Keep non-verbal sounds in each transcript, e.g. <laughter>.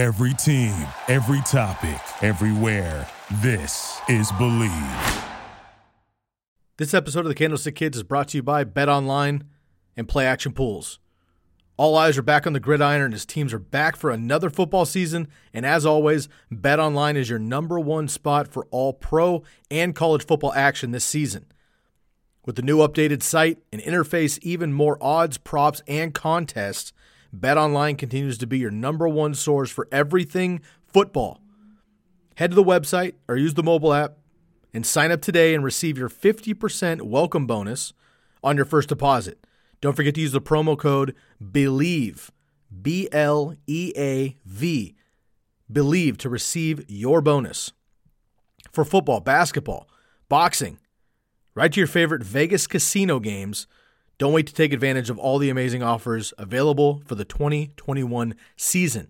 Every team, every topic, everywhere. This is Bleav. This episode of the Candlestick Kids is brought to you by Bet Online and Play Action Pools. All eyes are back on the gridiron and his teams are back for another football season. And as always, Bet Online is your number one spot for all pro and college football action this season. With the new updated site and interface, even more odds, props, and contests, BetOnline continues to be your number one source for everything football. Head to the website or use the mobile app and sign up today and receive your 50% welcome bonus on your first deposit. Don't forget to use the promo code BLEAV, B L E A V, BLEAV to receive your bonus. For football, basketball, boxing, right to your favorite Vegas casino games. Don't wait to take advantage of all the amazing offers available for the 2021 season.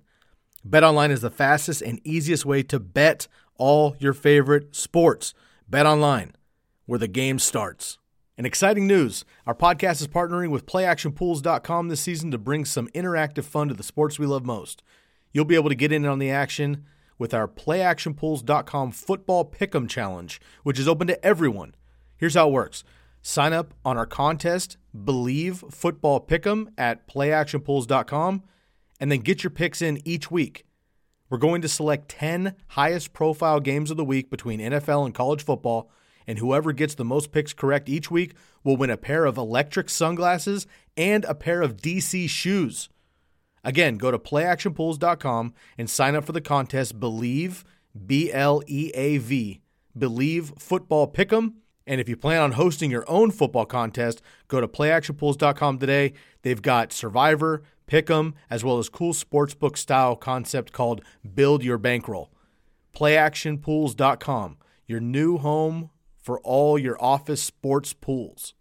BetOnline is the fastest and easiest way to bet all your favorite sports. BetOnline, where the game starts. And exciting news our podcast is partnering with PlayActionPools.com this season to bring some interactive fun to the sports we love most. You'll be able to get in on the action with our PlayActionPools.com Football Pick'em Challenge, which is open to everyone. Here's how it works sign up on our contest, Bleav Football Pick'em at PlayActionPools.com, and then get your picks in each week. We're going to select 10 highest profile games of the week between NFL and college football, and whoever gets the most picks correct each week will win a pair of electric sunglasses and a pair of DC shoes. Again, go to playactionpools.com and sign up for the contest Bleav, B L E A V, Bleav Football Pick'em. And if you plan on hosting your own football contest, go to playactionpools.com today. They've got Survivor, Pick'em, as well as cool sportsbook style concept called Build Your Bankroll. PlayActionPools.com, your new home for all your office sports pools.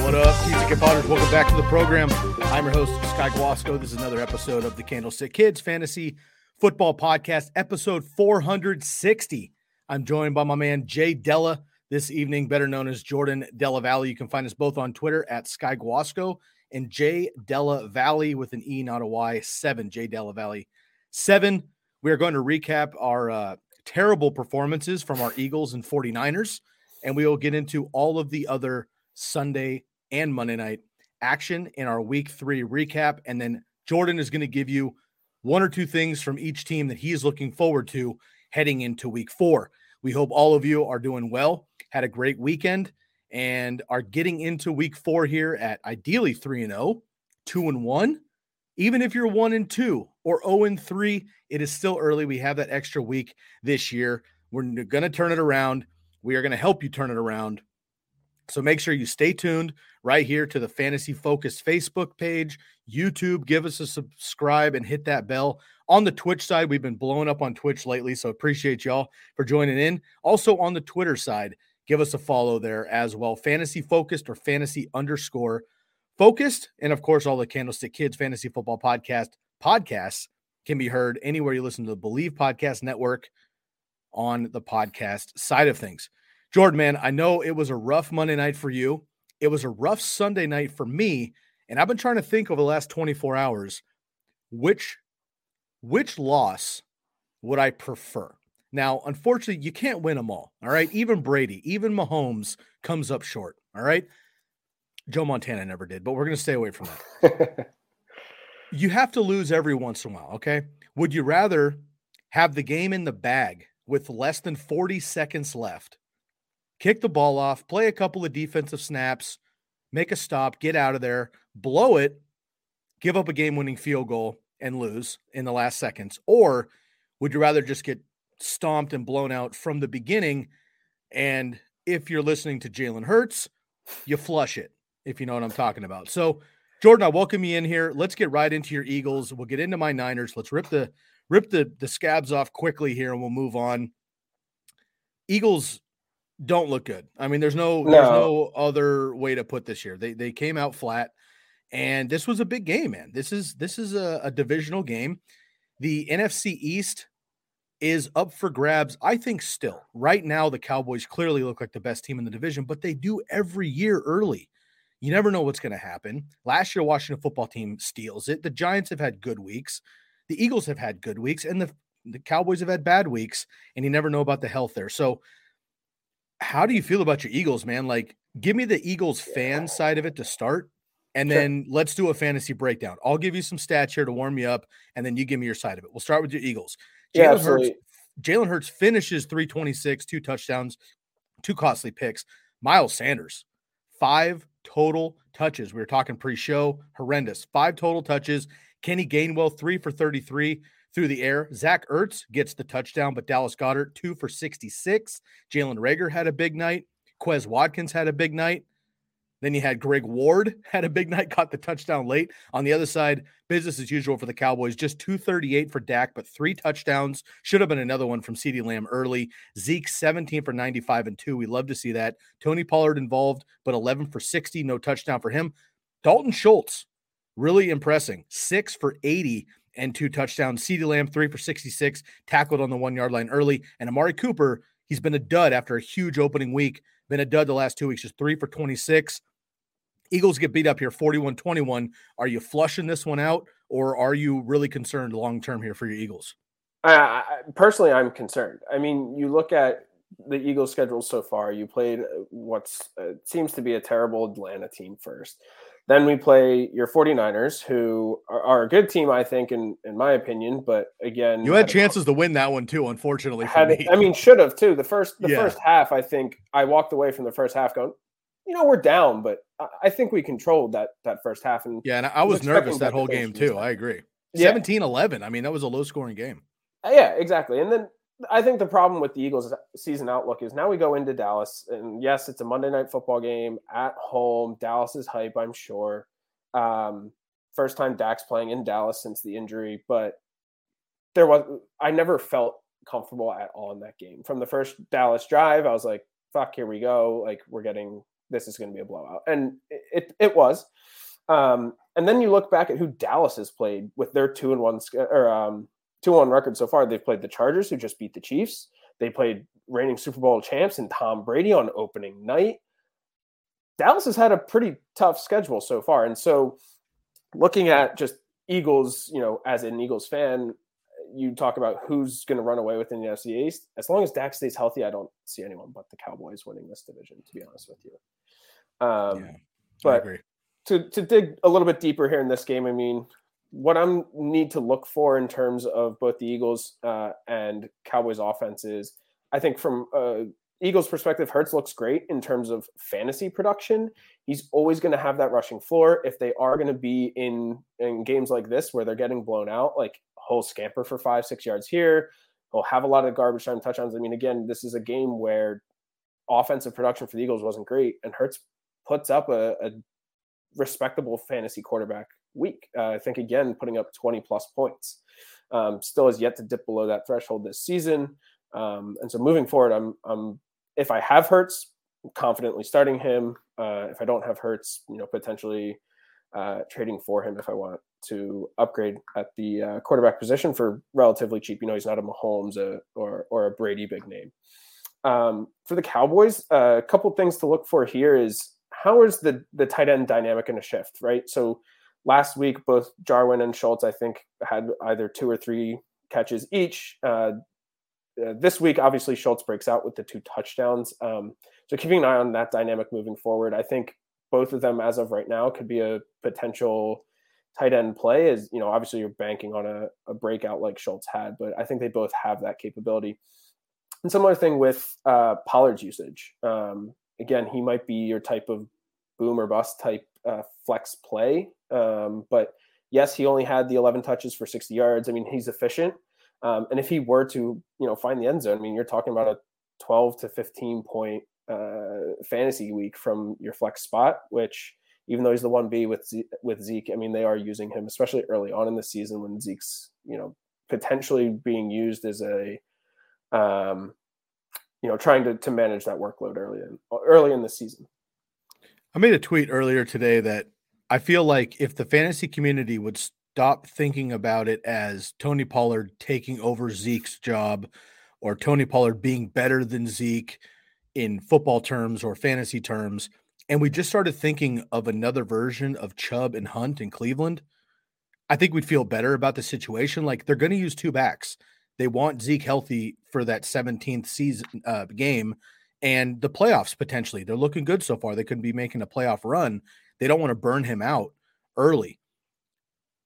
What up, Pizza Potters? Welcome back to the program. I'm your host, Sky Guasco. This is another episode of the Candlestick Kids Fantasy Football Podcast, episode 460. I'm joined by my man, Jay Della this evening, better known as Jordan Della Valle. You can find us both on Twitter at Sky Guasco and Jay Della Valle with an E, not a Y, seven, Jay Della Valle seven. We are going to recap our uh, terrible performances from our Eagles and 49ers, and we will get into all of the other Sunday and Monday night action in our week three recap. And then Jordan is going to give you one or two things from each team that he is looking forward to heading into week four. We hope all of you are doing well, had a great weekend, and are getting into week four here at ideally 3 and 0, 2 and 1. Even if you're 1 and 2 or 0 and 3, it is still early. We have that extra week this year. We're going to turn it around. We are going to help you turn it around. So make sure you stay tuned right here to the Fantasy Focus Facebook page, YouTube. Give us a subscribe and hit that bell. On the Twitch side, we've been blowing up on Twitch lately, so appreciate y'all for joining in. Also on the Twitter side, give us a follow there as well. Fantasy focused or fantasy underscore focused. And of course, all the Candlestick Kids Fantasy Football Podcast podcasts can be heard anywhere you listen to the Bleav Podcast Network on the podcast side of things. Jordan, man, I know it was a rough Monday night for you. It was a rough Sunday night for me. And I've been trying to think over the last 24 hours which which loss would I prefer? Now, unfortunately, you can't win them all. All right. Even Brady, even Mahomes comes up short. All right. Joe Montana never did, but we're going to stay away from that. <laughs> you have to lose every once in a while. Okay. Would you rather have the game in the bag with less than 40 seconds left kick the ball off, play a couple of defensive snaps, make a stop, get out of there, blow it, give up a game winning field goal and lose in the last seconds? Or would you rather just get stomped and blown out from the beginning? And if you're listening to Jalen Hurts, you flush it, if you know what I'm talking about. So, Jordan, I welcome you in here. Let's get right into your Eagles. We'll get into my Niners. Let's rip the rip the the scabs off quickly here and we'll move on. Eagles don't look good. I mean, there's no, no, there's no other way to put this year. They they came out flat, and this was a big game, man. This is this is a, a divisional game. The NFC East is up for grabs. I think still right now the Cowboys clearly look like the best team in the division, but they do every year early. You never know what's going to happen. Last year, Washington football team steals it. The Giants have had good weeks. The Eagles have had good weeks, and the the Cowboys have had bad weeks, and you never know about the health there. So, how do you feel about your Eagles, man? Like, give me the Eagles fan side of it to start, and Sure. then let's do a fantasy breakdown. I'll give you some stats here to warm you up, and then you give me your side of it. We'll start with your Eagles. Yeah, Jalen Hurts. Jalen Hurts finishes 326, two touchdowns, two costly picks. Miles Sanders, five total touches. We were talking pre-show, horrendous. Five total touches. Kenny Gainwell, three for 33 through the air. Zach Ertz gets the touchdown, but Dallas Goedert, two for 66. Jalen Reagor had a big night. Quez Watkins had a big night. Then you had Greg Ward <laughs> had a big night, got the touchdown late. On the other side, business as usual for the Cowboys. Just 238 for Dak, but three touchdowns. Should have been another one from CeeDee Lamb early. Zeke 17 for 95 and two. We love to see that. Tony Pollard involved, but 11 for 60. No touchdown for him. Dalton Schultz, really impressing. Six for 80 and two touchdowns. CeeDee Lamb, three for 66, tackled on the one yard line early. And Amari Cooper, he's been a dud after a huge opening week. Been a dud the last two weeks, just three for 26. Eagles get beat up here 41 21. Are you flushing this one out, or are you really concerned long term here for your Eagles? Personally, I'm concerned. I mean, you look at the Eagles' schedule so far. You played what uh, seems to be a terrible Atlanta team first. Then we play your 49ers, who are, are a good team, I think, in in my opinion. But again, You had chances to win that one too, unfortunately. For had, me. I mean, should have too. The first the Yeah. first half, I think I walked away from the first half going, you know, we're down, but I, I think we controlled that that first half. And yeah, and I, I was was nervous that whole game too. I agree. Yeah. 17 11. I mean, that was a low scoring game. Uh, Yeah, exactly. And then I think the problem with the Eagles' season outlook is now we go into Dallas, and yes, it's a Monday night football game at home. Dallas is hype, I'm sure. Um, first time Dak's playing in Dallas since the injury, but there was I never felt comfortable at all in that game. From the first Dallas drive, I was like, "Fuck, here we go! Like we're getting this is going to be a blowout," and it it, was. Um, and then you look back at who Dallas has played with their two and one or um, two one record so far. They've played the Chargers, who just beat the Chiefs. They played reigning Super Bowl champs and Tom Brady on opening night. Dallas has had a pretty tough schedule so far, and so looking at just Eagles, you know, as an Eagles fan, you talk about who's going to run away within the NFC East. As long as Dak stays healthy, I don't see anyone but the Cowboys winning this division. To be honest with you, um, yeah, but to to dig a little bit deeper here in this game, I mean, what I'm need to look for in terms of both the Eagles uh, and Cowboys offenses, I think from uh, Eagles' perspective, Hurts looks great in terms of fantasy production. He's always going to have that rushing floor. If they are going to be in in games like this where they're getting blown out, like whole scamper for five six yards here, he'll have a lot of garbage time touchdowns. I mean, again, this is a game where offensive production for the Eagles wasn't great, and Hurts puts up a, a respectable fantasy quarterback week. Uh, I think again putting up 20 plus points. Um, still has yet to dip below that threshold this season. Um, and so moving forward, I'm, I'm if I have Hurts, confidently starting him. Uh, if I don't have Hurts, you know, potentially uh, trading for him if I want to upgrade at the uh, quarterback position for relatively cheap. You know, he's not a Mahomes uh, or or a Brady big name. Um, for the Cowboys, uh, a couple things to look for here is how is the the tight end dynamic going to shift, right? So last week, both Jarwin and Schultz, I think, had either two or three catches each. Uh, uh, this week, obviously, Schultz breaks out with the two touchdowns. Um, so keeping an eye on that dynamic moving forward. I think both of them, as of right now, could be a potential tight end play. Is you know, obviously, you're banking on a, a breakout like Schultz had, but I think they both have that capability. And similar thing with uh, Pollard's usage. Um, again, he might be your type of boom or bust type uh, flex play. Um, but yes, he only had the 11 touches for 60 yards. I mean, he's efficient. Um, and if he were to, you know, find the end zone, I mean, you're talking about a 12 to 15 point uh, fantasy week from your flex spot, which even though he's the one B with Ze- with Zeke, I mean, they are using him, especially early on in the season when Zeke's, you know, potentially being used as a, um, you know, trying to, to manage that workload early in early in the season. I made a tweet earlier today that I feel like if the fantasy community would stop thinking about it as Tony Pollard taking over Zeke's job or Tony Pollard being better than Zeke in football terms or fantasy terms, and we just started thinking of another version of Chubb and Hunt in Cleveland, I think we'd feel better about the situation. Like they're going to use two backs. They want Zeke healthy for that 17th season uh, game and the playoffs potentially. They're looking good so far. They could be making a playoff run. They don't want to burn him out early.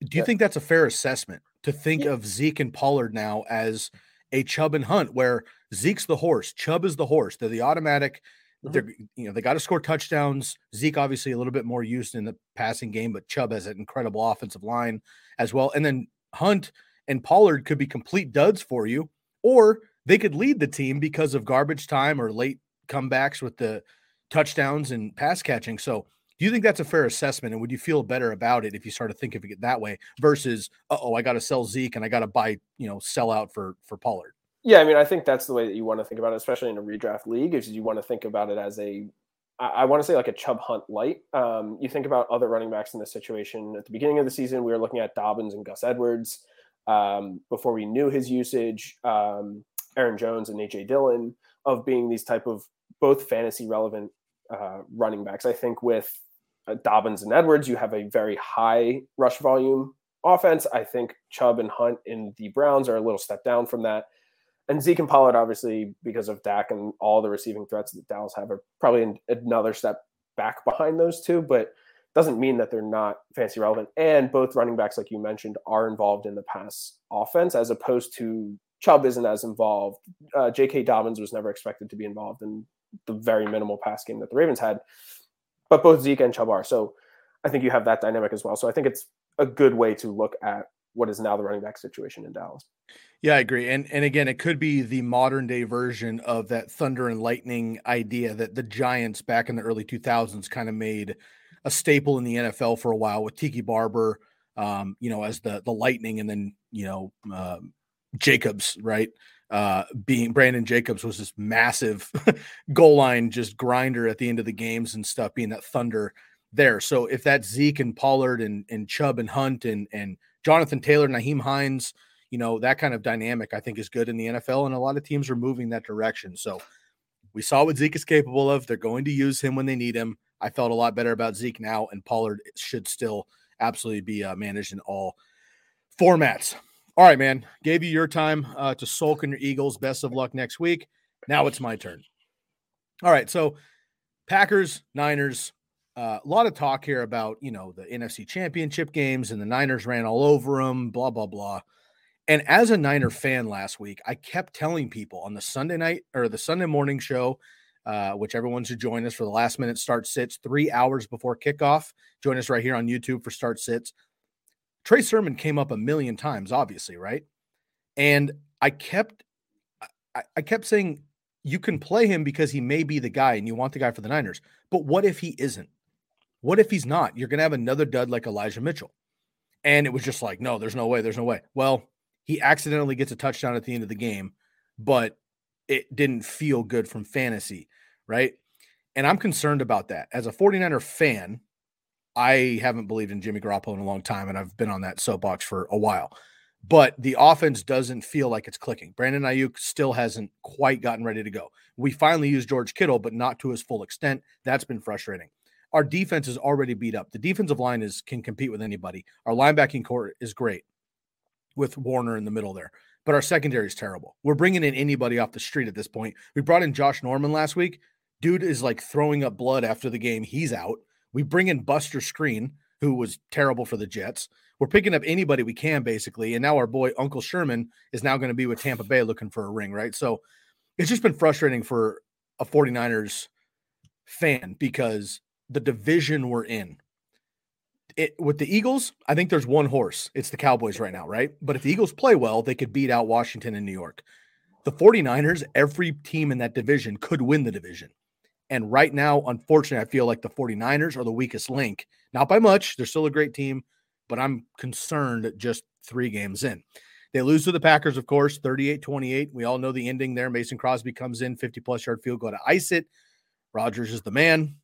Do you yeah. think that's a fair assessment to think yeah. of Zeke and Pollard now as a Chubb and Hunt, where Zeke's the horse, Chubb is the horse? They're the automatic. Mm-hmm. They're you know they got to score touchdowns. Zeke obviously a little bit more used in the passing game, but Chubb has an incredible offensive line as well. And then Hunt and Pollard could be complete duds for you, or they could lead the team because of garbage time or late comebacks with the touchdowns and pass catching. So, do you think that's a fair assessment? And would you feel better about it if you started thinking of it that way versus, oh, I got to sell Zeke and I got to buy, you know, sell out for for Pollard? Yeah, I mean, I think that's the way that you want to think about it, especially in a redraft league, is you want to think about it as a I want to say like a Chubb Hunt light. Um, you think about other running backs in this situation. At the beginning of the season, we were looking at Dobbins and Gus Edwards. Um, before we knew his usage, um, Aaron Jones and AJ Dillon of being these type of both fantasy relevant uh, running backs. I think with Dobbins and Edwards, you have a very high rush volume offense. I think Chubb and Hunt in the Browns are a little step down from that. And Zeke and Pollard, obviously, because of Dak and all the receiving threats that Dallas have, are probably another step back behind those two. But doesn't mean that they're not fancy relevant. And both running backs, like you mentioned, are involved in the pass offense as opposed to Chubb isn't as involved. Uh, J.K. Dobbins was never expected to be involved in the very minimal pass game that the Ravens had, but both Zeke and Chubb are. So I think you have that dynamic as well. So I think it's a good way to look at what is now the running back situation in Dallas. Yeah, I agree. And and again, it could be the modern day version of that thunder and lightning idea that the Giants back in the early 2000s kind of made a staple in the NFL for a while with Tiki Barber, um, you know, as the the lightning, and then you know uh, Jacobs, right? Uh, being Brandon Jacobs was this massive goal line just grinder at the end of the games and stuff, being that thunder there. So if that's Zeke and Pollard and and Chubb and Hunt and and Jonathan Taylor, Nyheim Hines, you know that kind of dynamic, I think is good in the NFL, and a lot of teams are moving that direction. So we saw what Zeke is capable of. They're going to use him when they need him. I felt a lot better about Zeke now, and Pollard should still absolutely be uh, managed in all formats. All right, man. Gave you your time uh, to sulk in your Eagles. Best of luck next week. Now it's my turn. All right. So, Packers, Niners. Uh, a lot of talk here about you know the NFC Championship games and the Niners ran all over them. Blah blah blah. And as a Niner fan last week, I kept telling people on the Sunday night or the Sunday morning show, uh, which everyone should join us for the last minute start sits three hours before kickoff. Join us right here on YouTube for start sits. Trey Sermon came up a million times, obviously, right? And I kept I, I kept saying you can play him because he may be the guy and you want the guy for the Niners. But what if he isn't? What if he's not? You're gonna have another dud like Elijah Mitchell. And it was just like, no, there's no way, there's no way. Well, he accidentally gets a touchdown at the end of the game, but it didn't feel good from fantasy, right? And I'm concerned about that. As a 49er fan, I haven't believed in Jimmy Garoppolo in a long time, and I've been on that soapbox for a while. But the offense doesn't feel like it's clicking. Brandon Aiyuk still hasn't quite gotten ready to go. We finally used George Kittle, but not to his full extent. That's been frustrating. Our defense is already beat up. The defensive line is can compete with anybody. Our linebacking corps is great with Warner in the middle there, but our secondary is terrible. We're bringing in anybody off the street at this point. We brought in Josh Norman last week. Dude is like throwing up blood after the game. He's out. We bring in Buster Skrine, who was terrible for the Jets. We're picking up anybody we can, basically. And now our boy Uncle Sherman is now going to be with Tampa Bay looking for a ring, right? So it's just been frustrating for a 49ers fan because the division we're in. It, with the Eagles, I think there's one horse. It's the Cowboys right now, right? But if the Eagles play well, they could beat out Washington and New York. The 49ers, every team in that division could win the division. And right now, unfortunately, I feel like the 49ers are the weakest link. Not by much. They're still a great team, but I'm concerned just three games in. They lose to the Packers, of course, 38 28. We all know the ending there. Mason Crosby comes in, 50 plus yard field goal to ice it. Rodgers is the man,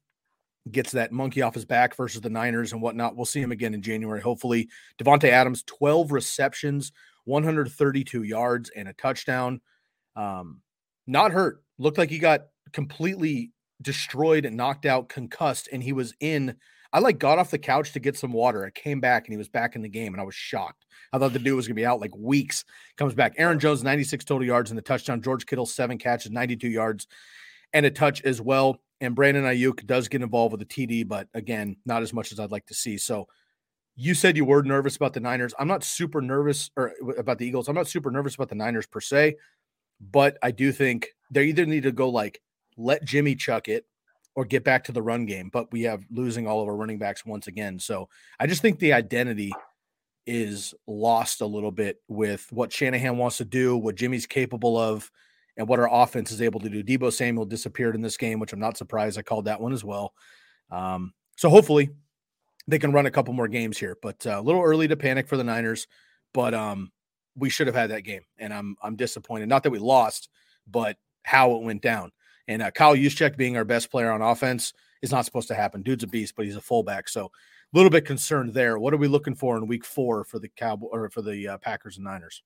gets that monkey off his back versus the Niners and whatnot. We'll see him again in January, hopefully. Davante Adams, 12 receptions, 132 yards, and a touchdown. Um, not hurt. Looked like he got completely destroyed and knocked out, concussed, and he was in. I like got off the couch to get some water. I came back and he was back in the game, and I was shocked. I thought the dude was gonna be out like weeks. Comes back. Aaron Jones, 96 total yards in the touchdown. George Kittle, seven catches, 92 yards, and a touch as well. And Brandon Aiyuk does get involved with a TD, but again, not as much as I'd like to see. So you said you were nervous about the Niners. I'm not super nervous or about the Eagles. I'm not super nervous about the Niners per se, but I do think they either need to go like let Jimmy chuck it or get back to the run game. But we have losing all of our running backs once again. So I just think the identity is lost a little bit with what Shanahan wants to do, what Jimmy's capable of, and what our offense is able to do. Deebo Samuel disappeared in this game, which I'm not surprised. I called that one as well. Um, so hopefully they can run a couple more games here, but uh, a little early to panic for the Niners. But um, we should have had that game, and I'm I'm disappointed. Not that we lost, but how it went down. And uh, Kyle Juszczyk being our best player on offense is not supposed to happen. Dude's a beast, but he's a fullback, so a little bit concerned there. What are we looking for in Week Four for the Cowboy or for the uh, Packers and Niners?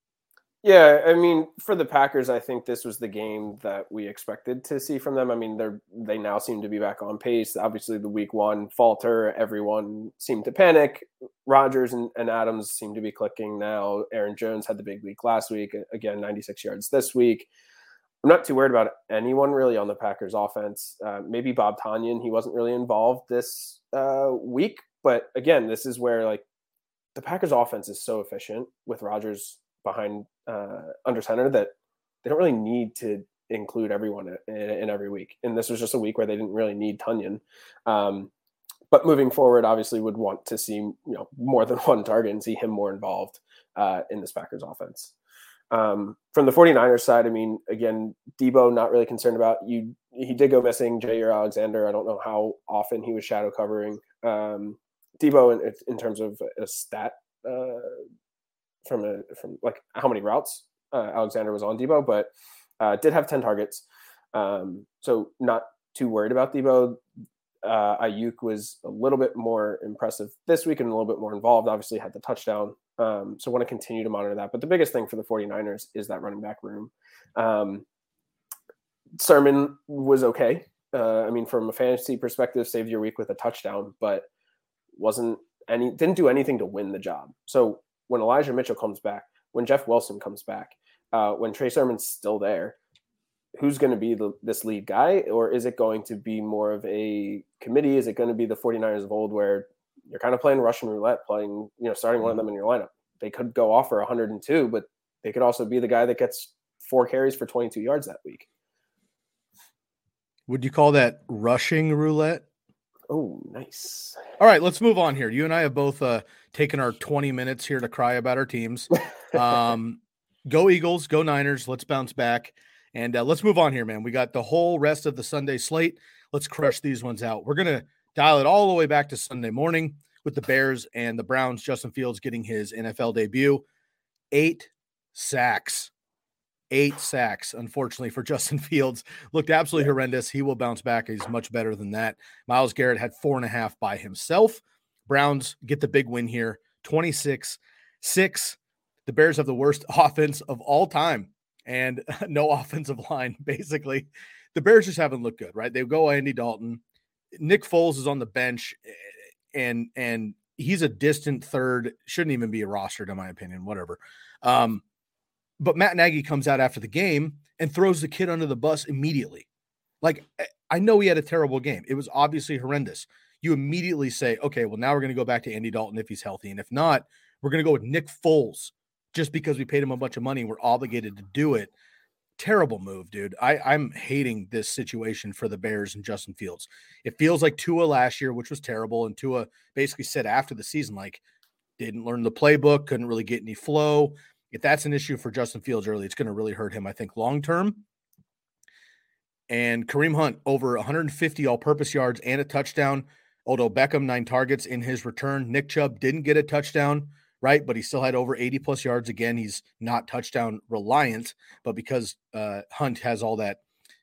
Yeah, I mean, for the Packers, I think this was the game that we expected to see from them. I mean, they're they now seem to be back on pace. Obviously, the week one falter, everyone seemed to panic. Rodgers and, and Adams seem to be clicking now. Aaron Jones had the big week last week. Again, 96 yards this week. I'm not too worried about anyone really on the Packers offense. Uh, maybe Bob Tonyan, he wasn't really involved this uh, week, but again, this is where like the Packers offense is so efficient with Rodgers behind uh, under center that they don't really need to include everyone in, in, every week. And this was just a week where they didn't really need Tonyan. Um, but moving forward, obviously, would want to see you know more than <laughs> one target and see him more involved uh, in this Packers offense. Um, from the 49ers side, I mean, again, Deebo not really concerned about you. He did go missing. Jaire Alexander, I don't know how often he was shadow covering. Um, Deebo, in, in terms of a stat uh, from a from like how many routes uh, Alexander was on Deebo, but uh, did have ten targets. Um, so not too worried about Deebo. Uh, Aiyuk was a little bit more impressive this week and a little bit more involved. Obviously, had the touchdown. Um, so want to continue to monitor that. But the biggest thing for the 49ers is that running back room. Um, Sermon was okay. Uh, I mean, from a fantasy perspective, saved your week with a touchdown, but wasn't any didn't do anything to win the job. So when Elijah Mitchell comes back, when Jeff Wilson comes back, uh, when Trey Sermon's still there, who's going to be the, this lead guy? Or is it going to be more of a committee? Is it going to be the 49ers of old where you're kind of playing Russian roulette, playing, you know, starting one of them in your lineup? They could go off for 102, but they could also be the guy that gets four carries for 22 yards that week. Would you call that rushing roulette? Oh, nice. All right, let's move on here. You and I have both uh, taken our 20 minutes here to cry about our teams. <laughs> Um, go Eagles, go Niners. Let's bounce back. And uh, let's move on here, man. We got the whole rest of the Sunday slate. Let's crush these ones out. We're going to dial it all the way back to Sunday morning with the Bears and the Browns. Justin Fields getting his NFL debut. Eight sacks eight sacks, unfortunately, for <laughs> Justin Fields. Looked absolutely horrendous. He will bounce back. He's much better than that. Myles Garrett had four and a half by himself. Browns get the big win here 26 6. The Bears have the worst <laughs> offense of all time and <laughs> no offensive line, basically. The Bears just haven't looked good, right? They go Andy Dalton. Nick Foles is on the bench eh, and and he's a distant third, shouldn't even be a rostered, in my opinion, whatever. Um, but Matt Nagy comes out after the game and throws the kid under the bus immediately. Like, eh, I know he had a terrible game. It was obviously horrendous. You immediately say, okay, well, now we're going to go back to Andy Dalton if he's healthy. And if not, we're going to go with Nick Foles just because we paid him a bunch of money. We're obligated to do it. Terrible move, dude. I, I'm hating this situation for the Bears and Justin Fields. It feels like Tua last year, which was terrible. And Tua basically said after the season, like, didn't learn the playbook, couldn't really get any flow if that's an issue for Justin Fields early, it's going to really hurt him, I think, long term. And Kareem Hunt over 150 all purpose yards and a touchdown. Odell Beckham, nine targets in his return. Nick Chubb didn't get a touchdown, right? But he still had over 80 plus yards. Again, he's not touchdown reliant, but because uh, Hunt has all that,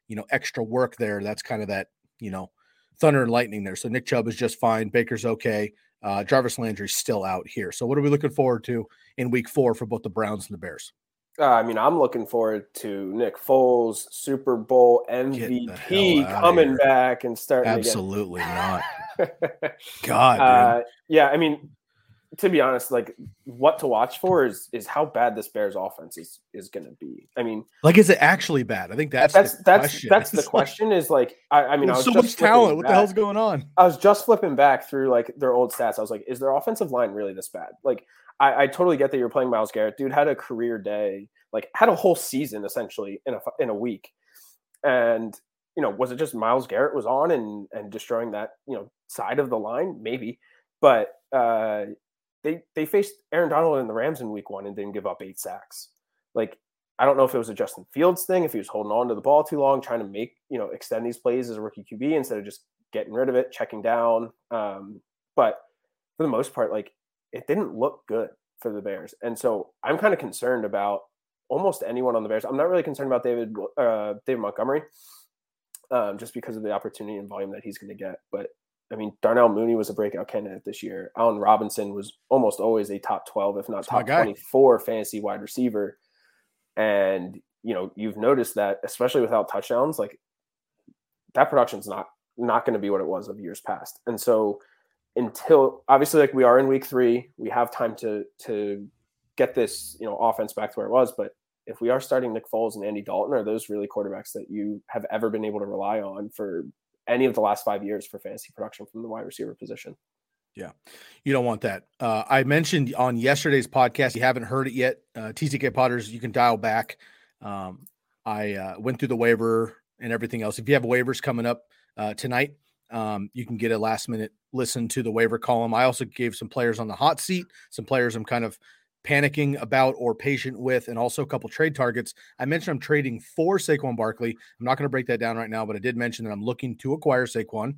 you know, extra work there, that's kind of that, you know, thunder and lightning there. So Nick Chubb is just fine. Baker's okay. Uh, Jarvis Landry's still out here. So what are we looking forward to in week four for both the Browns and the Bears? Uh, I mean, I'm looking forward to Nick Foles, Super Bowl MVP coming back and starting. Absolutely not. <laughs> God, uh, yeah. I mean, to be honest, like what to watch for is is how bad this Bears offense is is going to be. I mean, like, is it actually bad? I think that's that's that's question. that's the <laughs> question. Is like, I, I mean, I was so much talent. What the hell's going on? I was just flipping back through like their old stats. I was like, is their offensive line really this bad? Like, I, I totally get that you're playing Myles Garrett. Dude had a career day, like had a whole season essentially in a in a week, and you know, was it just Myles Garrett was on and and destroying that you know side of the line? Maybe, but uh, they they faced Aaron Donald and the Rams in Week One and didn't give up eight sacks. Like I don't know if it was a Justin Fields thing, if he was holding on to the ball too long, trying to make you know extend these plays as a rookie QB instead of just getting rid of it, checking down. Um, but for the most part, like it didn't look good for the Bears, and so I'm kind of concerned about almost anyone on the Bears. I'm not really concerned about David uh, David Montgomery, um, just because of the opportunity and volume that he's going to get. But I mean, Darnell Mooney was a breakout candidate this year. Allen Robinson was almost always a top 12, if not top 24 fantasy wide receiver. And, you know, you've noticed that, especially without touchdowns, like that production's not not going to be what it was of years past. And so until obviously like we are in week three, we have time to to get this, you know, offense back to where it was. But if we are starting Nick Foles and Andy Dalton, are those really quarterbacks that you have ever been able to rely on for any of the last five years for fantasy production from the wide receiver position. Yeah, you don't want that. Uh, I mentioned on yesterday's podcast, you haven't heard it yet. Uh, TCK Potters, you can dial back. Um, I uh, went through the waiver and everything else. If you have waivers coming up uh, tonight, um, you can get a last minute listen to the waiver column. I also gave some players on the hot seat, some players I'm kind of panicking about or patient with, and also a couple trade targets. I mentioned I'm trading for Saquon Barkley. I'm not going to break that down right now, but I did mention that I'm looking to acquire Saquon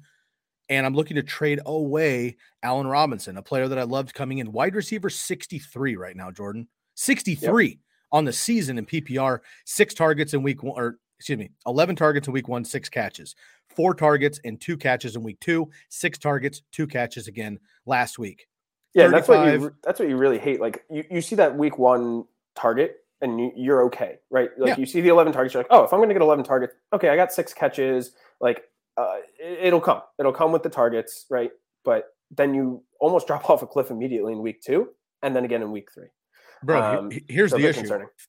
and I'm looking to trade away Allen Robinson, a player that I loved coming in. Wide receiver 63 right now, Jordan. 63 yep. on the season in PPR, six targets in week one, or excuse me, 11 targets in week one, six catches, four targets and two catches in week two, six targets, two catches again last week. Yeah, that's what you that's what you really hate. Like you, you see that week one target and you, are okay, right? Like yeah. you see the 11 targets, you're like, oh, if I'm going to get 11 targets, okay, I got six catches. Like uh, it, will come, it'll come with the targets, right? But then you almost <laughs> drop off a cliff immediately in week two, and then again in week three. Bro, um, here's so the issue: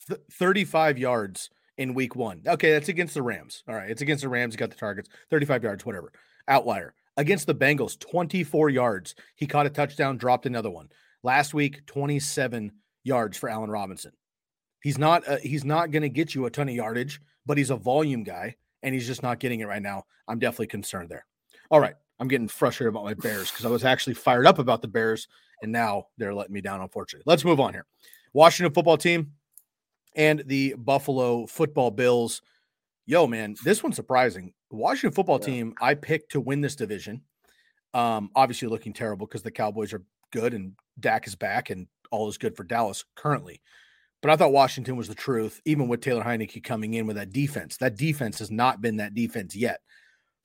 Th- 35 yards in week one. Okay, that's against the Rams. All right, it's against the Rams. You got the targets, 35 yards, whatever. Outlier against the Bengals, 24 yards. He caught a touchdown, dropped another one. Last week, 27 yards for Allen Robinson. He's not uh, he's not going to get you a ton of yardage, but he's a volume guy and he's just not getting it right now. I'm definitely concerned there. All right, I'm getting frustrated about my Bears because I was actually fired up about the Bears and now they're letting me down unfortunately. Let's move on here. Washington football team and the Buffalo Football Bills. Yo, man, this one's surprising. The Washington football yeah. team I picked to win this division. Um, obviously looking terrible because the Cowboys are good and Dak is back and all is good for Dallas currently. But I thought Washington was the truth, even with Taylor Heinicke coming in with that defense. That defense has not been that defense yet.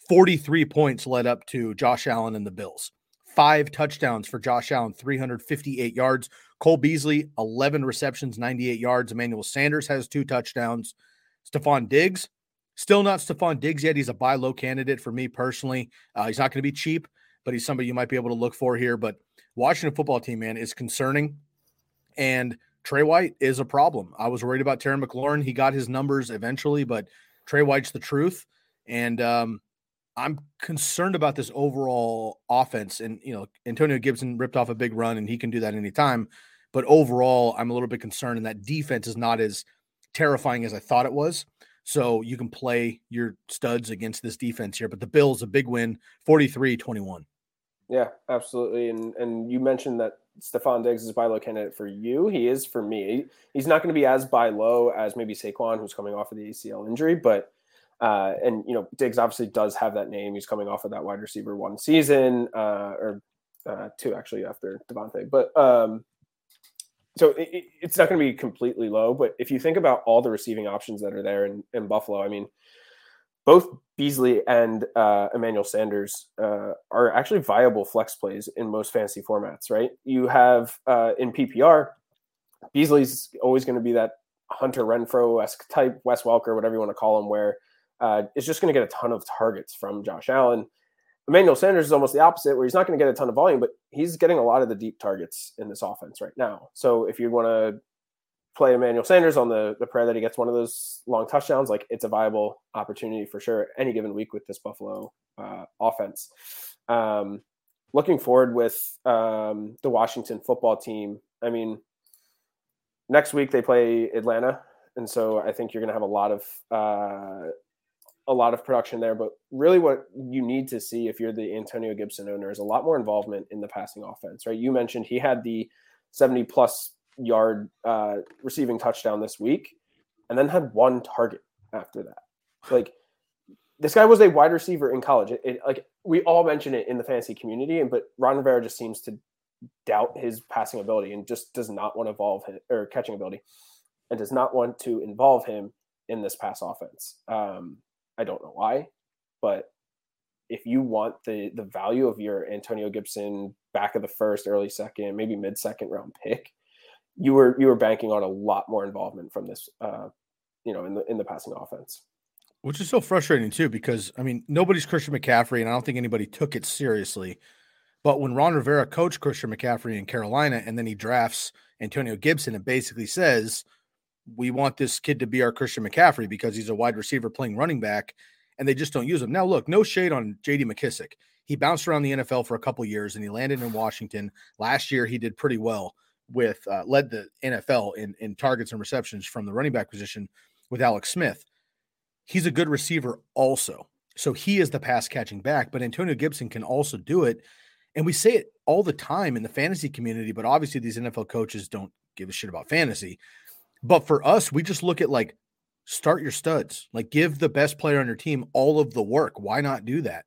43 points led up to Josh Allen and the Bills. Five touchdowns for Josh Allen, 358 yards. Cole Beasley, 11 receptions, 98 yards. Emmanuel Sanders has two touchdowns. Stefon Diggs, Still not Stefon Diggs yet. He's a buy low candidate for me personally. Uh, he's not going to be cheap, but he's somebody you might be able to look for here. But Washington football team, man, is concerning. And Tre White is a problem. I was worried about Terry McLaurin. He got his numbers eventually, but Tre White's the truth. And um, I'm concerned about this overall offense. And, you know, Antonio Gibson ripped off a big run and he can do that anytime. But overall, I'm a little bit concerned, and that defense is not as terrifying as I thought it was. So you can play your studs against this defense here. But the Bills, a big win, 43 21. Yeah, absolutely. And and you mentioned that Stefon Diggs is buy low candidate for you. He is for me. He's not going to be as buy low as maybe Saquon, who's coming off of the ACL injury, but uh, and you know Diggs obviously does have that name. He's coming off of that wide receiver one season uh, or uh, two actually after Davante, but um, so it, it's not going to be completely low, but if you think about all the receiving options that are there in, in Buffalo, I mean, both Beasley and uh, Emmanuel Sanders uh, are actually viable flex plays in most fantasy formats, right? You have uh, in PPR, Beasley's always going to be that Hunter Renfrow esque type, Wes Welker, whatever you want to call him, where uh, is just going to get a ton of targets from Josh Allen. Emmanuel Sanders is almost the opposite, where he's not going to get a ton of volume, but he's getting a lot of the deep targets in this offense right now. So if you want to play Emmanuel Sanders on the the prayer that he gets one of those long touchdowns, like it's a viable opportunity for sure any given week with this Buffalo uh, offense. Um, looking forward with um, the Washington football team. I mean, next week they play Atlanta, and so I think you're going to have a lot of uh, a lot of production there. But really, what you need to see if you're the Antonio Gibson owner is a lot more involvement in the passing offense. Right? You mentioned he had the 70 plus yard uh, receiving touchdown this week, and then had one target after that. Like this guy was a wide receiver in college. It, it, like we all mention it in the fantasy community, but Ron Rivera just seems to doubt his passing ability and just does not want to involve him or catching ability, and does not want to involve him in this pass offense. Um, I don't know why, but if you want the the value of your Antonio Gibson back of the first, early second, maybe mid second round pick, you were you were banking on a lot more involvement from this, uh, you know, in the in the passing offense. Which is so frustrating too, because I mean nobody's Christian McCaffrey, and I don't think anybody took it seriously. But when Ron Rivera coached Christian McCaffrey in Carolina, and then he drafts Antonio Gibson and basically says, "We want this kid to be our Christian McCaffrey because he's a wide receiver playing running back," and they just don't use him. Now, look, no shade on J.D. McKissick. He bounced around the NFL for a couple years, and he landed in Washington last year. He did pretty well with uh, led the NFL in in targets and receptions from the running back position with Alex Smith. He's a good receiver also. So he is the pass catching back, but Antonio Gibson can also do it. And we say it all the time in the fantasy community, but obviously these NFL coaches don't give a shit about fantasy. But for us, we just look at like start your studs, like give the best player on your team all of the work. Why not do that?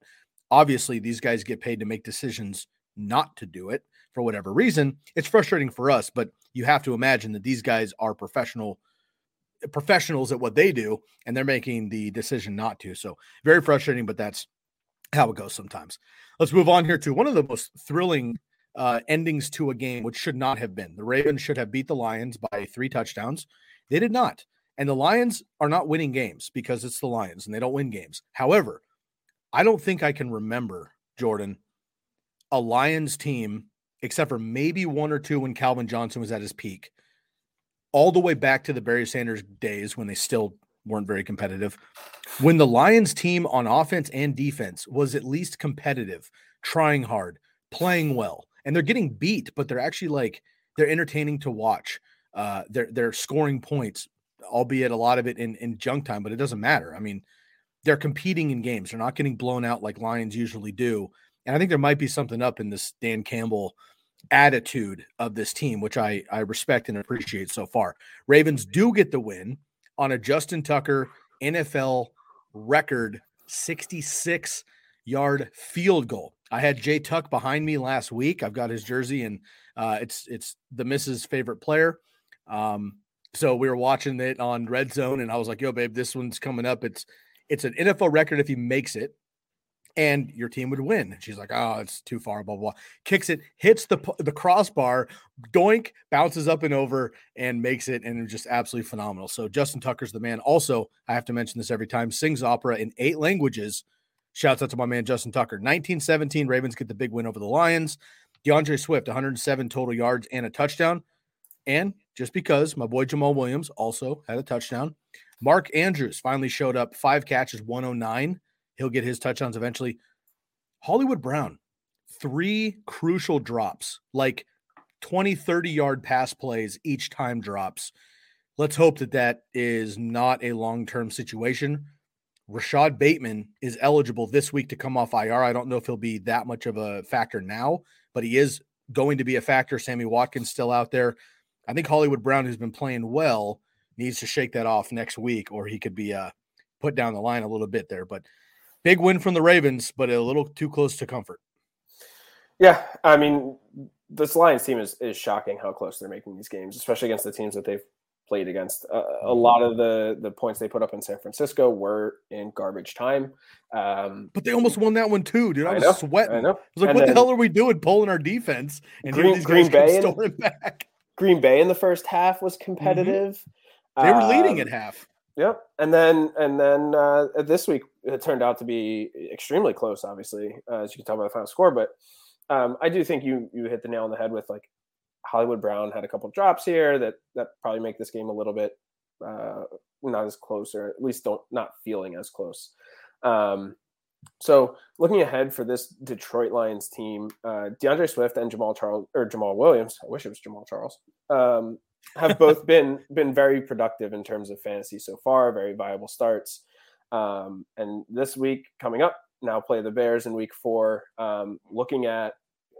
Obviously, these guys get paid to make decisions not to do it for whatever reason. It's frustrating for us, but you have to imagine that these guys are professional professionals at what they do and they're making the decision not to. So, very frustrating, but that's how it goes sometimes. Let's move on here to one of the most thrilling uh, endings to a game, which should not have been. The Ravens should have beat the Lions by three touchdowns. They did not. And the Lions are not winning games because it's the Lions and they don't win games. However, I don't think I can remember, Jordan, a Lions team, except for maybe one or two when Calvin Johnson was at his peak, all the way back to the Barry Sanders days when they still weren't very competitive. When the Lions team on offense and defense was at least competitive, trying hard, playing well, and they're getting beat, but they're actually like they're entertaining to watch. Uh, they're they're scoring points, albeit a lot of it in in junk time, but it doesn't matter. I mean, they're competing in games. They're not getting blown out like Lions usually do. And I think there might be something up in this Dan Campbell attitude of this team, which I, I respect and appreciate so far. Ravens do get the win on a Justin Tucker NFL record 66 yard field goal. I had Jay Tuck behind me last week. I've got his jersey, and uh, it's it's the Mrs. favorite player. Um, so we were watching it on Red Zone, and I was like, "Yo, babe, this one's coming up. It's it's an NFL record if he makes it and your team would win. she's like, oh, it's too far, blah, blah, blah. Kicks it, hits the the crossbar, doink, bounces up and over and makes it, and it's just absolutely phenomenal. So Justin Tucker's the man. Also, I have to mention this every time, sings opera in eight languages. Shouts out to my man Justin Tucker. 1917, Ravens get the big win over the Lions. D'Andre Swift, 107 total yards and a touchdown. And just because my boy Jamaal Williams also had a touchdown, Mark Andrews finally showed up, five catches, 109 He'll get his touchdowns eventually. Hollywood Brown, three crucial drops, like 20, 30 yard pass plays each time drops. Let's hope that that is not a long term situation. Rashod Bateman is eligible this week to come off IR. I don't know if he'll be that much of a factor now, but he is going to be a factor. Sammy Watkins still out there. I think Hollywood Brown, who's been playing well, needs to shake that off next week, or he could be uh, put down the line a little bit there. But big win from the Ravens, but a little too close to comfort. Yeah, I mean, this Lions team is is shocking how close they're making these games, especially against the teams that they've played against. Uh, a lot of the the points they put up in San Francisco were in garbage time. Um, but they almost won that one too, dude. I, I was know, sweating. I know. I was like, and what the hell are we doing, pulling our defense and Green, Green Bay storming <laughs> back? Green Bay in the first half was mm-hmm. competitive. They were leading um, at half. Yep, and then and then uh, this week it turned out to be extremely close. Obviously, uh, as you can tell by the final score, but um, I do think you you hit the nail on the head with like Hollywood Brown had a couple drops here that that probably make this game a little bit uh, not as close, or at least don't not feeling as close. Um, so looking ahead for this Detroit Lions team, uh, D'Andre Swift and Jamaal Charles or Jamaal Williams, I wish it was Jamaal Charles, um, have <laughs> both been been very productive in terms of fantasy so far. Very viable starts. Um, and this week coming up, now play the Bears in Week Four. Um, looking at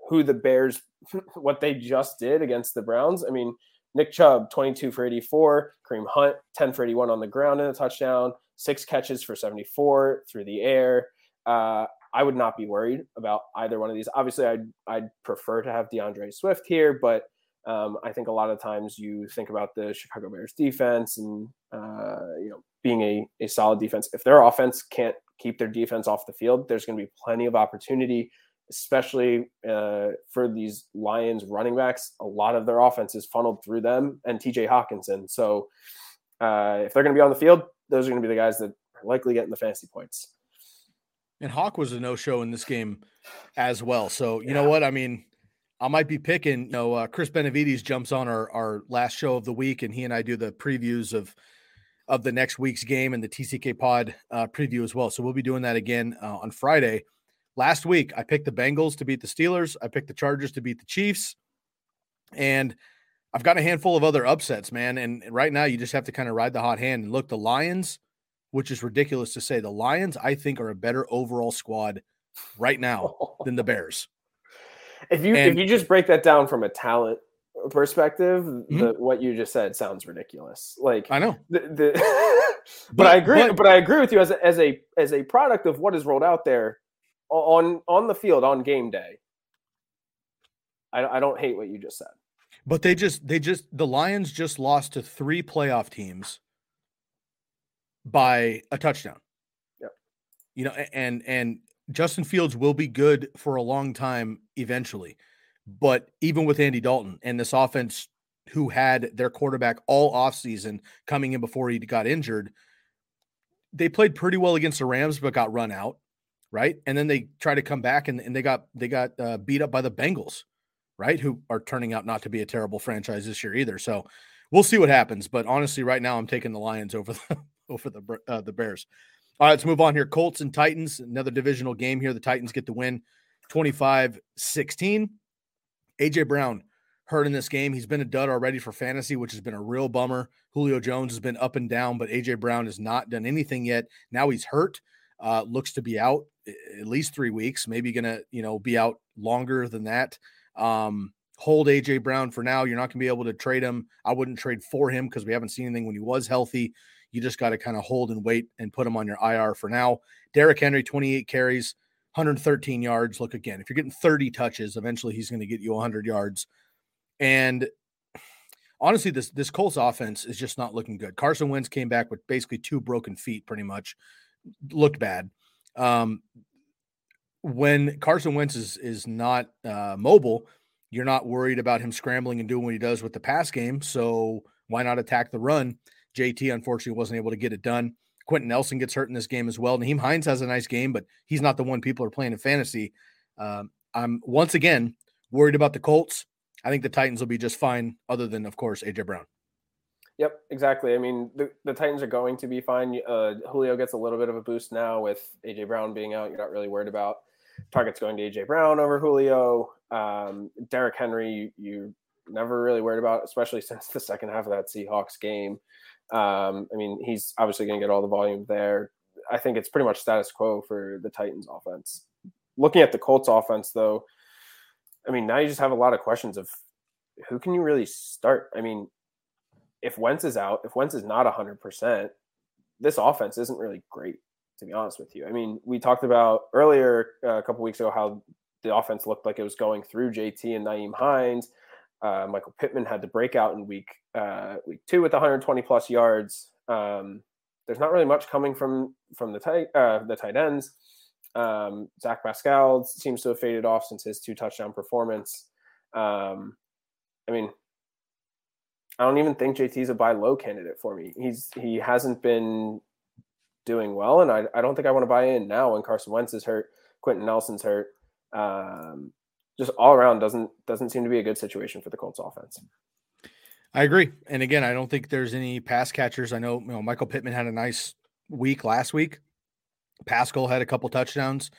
who the Bears, <laughs> what they just did against the Browns. I mean, Nick Chubb, 22 for 84. Kareem Hunt, 10 for 81 on the ground in a touchdown. Six catches for 74 through the air. Uh, I would not be worried about either one of these. Obviously, I'd, I'd prefer to have D'Andre Swift here, but um, I think a lot of times you think about the Chicago Bears defense and uh, you know being a, a solid defense. If their offense can't keep their defense off the field, there's going to be plenty of opportunity, especially uh, for these Lions running backs. A lot of their offense is funneled through them and T.J. Hockenson. So uh, if they're going to be on the field, those are going to be the guys that are likely getting the fantasy points. And Hawk was a no show in this game as well. So, you yeah. know what? I mean, I might be picking, you know, uh, Chris Benavides jumps on our, our last show of the week and he and I do the previews of of the next week's game and the TCK pod uh, preview as well. So we'll be doing that again uh, on Friday. Last week, I picked the Bengals to beat the Steelers. I picked the Chargers to beat the Chiefs. And I've got a handful of other upsets, man. And right now, you just have to kind of ride the hot hand and look. The Lions, which is ridiculous to say, the Lions, I think, are a better overall squad right now <laughs> than the Bears. If you and, if you just break that down from a talent perspective, mm-hmm. the, what you just said sounds ridiculous. Like I know, the, the <laughs> but, but, I agree. But, but, I agree with you as a, as a as a product of what is rolled out there on on the field on game day. I, I don't hate what you just said. But they just they just the Lions just lost to three playoff teams by a touchdown. Yep. You know, and and Justin Fields will be good for a long time eventually. But even with Andy Dalton and this offense who had their quarterback all offseason coming in before he got injured, they played pretty well against the Rams, but got run out, right? And then they try to come back and, and they got they got uh, beat up by the Bengals, right? Who are turning out not to be a terrible franchise this year either. So we'll see what happens. But honestly, right now I'm taking the Lions over the <laughs> over the uh, the Bears. All right, let's move on here. Colts and Titans, another divisional game here. The Titans get the win 25 16. AJ Brown hurt in this game. He's been a dud already for fantasy, which has been a real bummer. Julio Jones has been up and down, but AJ Brown has not done anything yet. Now he's hurt. Uh, looks to be out at least three weeks, maybe gonna, you know, be out longer than that. Um, hold AJ Brown for now. You're not gonna be able to trade him. I wouldn't trade for him because we haven't seen anything when he was healthy. You just got to kind of hold and wait and put him on your IR for now. Derrick Henry, 28 carries, 113 yards. Look again, if you're getting 30 touches, eventually he's going to get you 100 yards. And honestly, this this Colts offense is just not looking good. Carson Wentz came back with basically two broken feet, pretty much. Looked bad. Um, when Carson Wentz is is not uh, mobile, you're not worried about him scrambling and doing what he does with the pass game. So why not attack the run? JT unfortunately wasn't able to get it done. Quenton Nelson gets hurt in this game as well. Nyheim Hines has a nice game, but he's not the one people are playing in fantasy. Um, I'm once again worried about the Colts. I think the Titans will be just fine, other than, of course, AJ Brown. Yep, exactly. I mean, the, the Titans are going to be fine. Uh, Julio gets a little bit of a boost now with AJ Brown being out. You're not really worried about targets going to AJ Brown over Julio. Um, Derrick Henry, you, you never really worried about, especially <laughs> since the second half of that Seahawks game. Um, I mean, he's obviously going to get all the volume there. I think it's pretty much status quo for the Titans offense. Looking at the Colts offense, though, I mean, now you just have a lot of questions of who can you really start? I mean, if Wentz is out, if Wentz is not 100%, this offense isn't really great, to be honest with you. I mean, we talked about earlier uh, a couple weeks ago how the offense looked like it was going through JT and Nyheim Hines. Uh, Michael Pittman had the breakout in week uh, week two with 120 plus yards. Um, there's not really much coming from from the tight uh, the tight ends. Um, Zach Pascal seems to have faded off since his two touchdown performance. Um, I mean, I don't even think JT's a buy low candidate for me. He's he hasn't been doing well, and I, I don't think I want to buy in now when Carson Wentz is hurt, Quenton Nelson's hurt. Um, just all around doesn't doesn't seem to be a good situation for the Colts offense. I agree, and again, I don't think there's any pass catchers. I know, you know Michael Pittman had a nice week last week. Pascal had a couple touchdowns.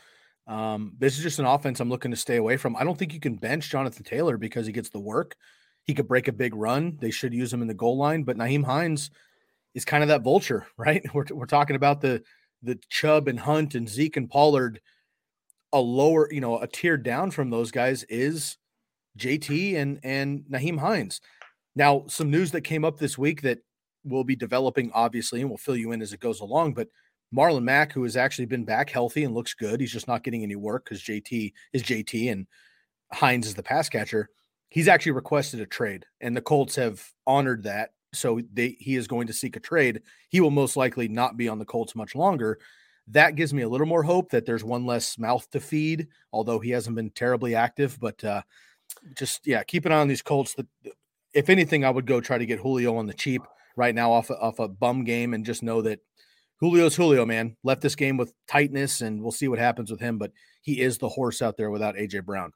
Um, this is just an offense I'm looking to stay away from. I don't think you can bench Jonathan Taylor because he gets the work. He could break a big run. They should use him in the goal line, but Nyheim Hines is kind of that vulture, <laughs> right? We're, we're talking about the the Chubb and Hunt and Zeke and Pollard. A lower, you know, a tier down from those guys is JT and and Nyheim Hines. Now, some news that came up this week that we'll be developing, obviously, and we'll fill you in as it goes along. But Marlon Mack, who has actually been back healthy and looks good, he's just not getting any work because JT is JT and Hines is the pass catcher. He's actually requested a trade, and the Colts have honored that. So they, he is going to seek a trade. He will most likely not be on the Colts much longer. That gives me a little more hope that there's one less mouth to feed, although he hasn't been terribly active. But uh, just yeah, keep an eye on these Colts. The, if anything, I would go try to get Julio on the cheap right now off off a bum game and just know that Julio's Julio, man. Left this game with tightness, and we'll see what happens with him. But he is the horse out there without AJ Brown.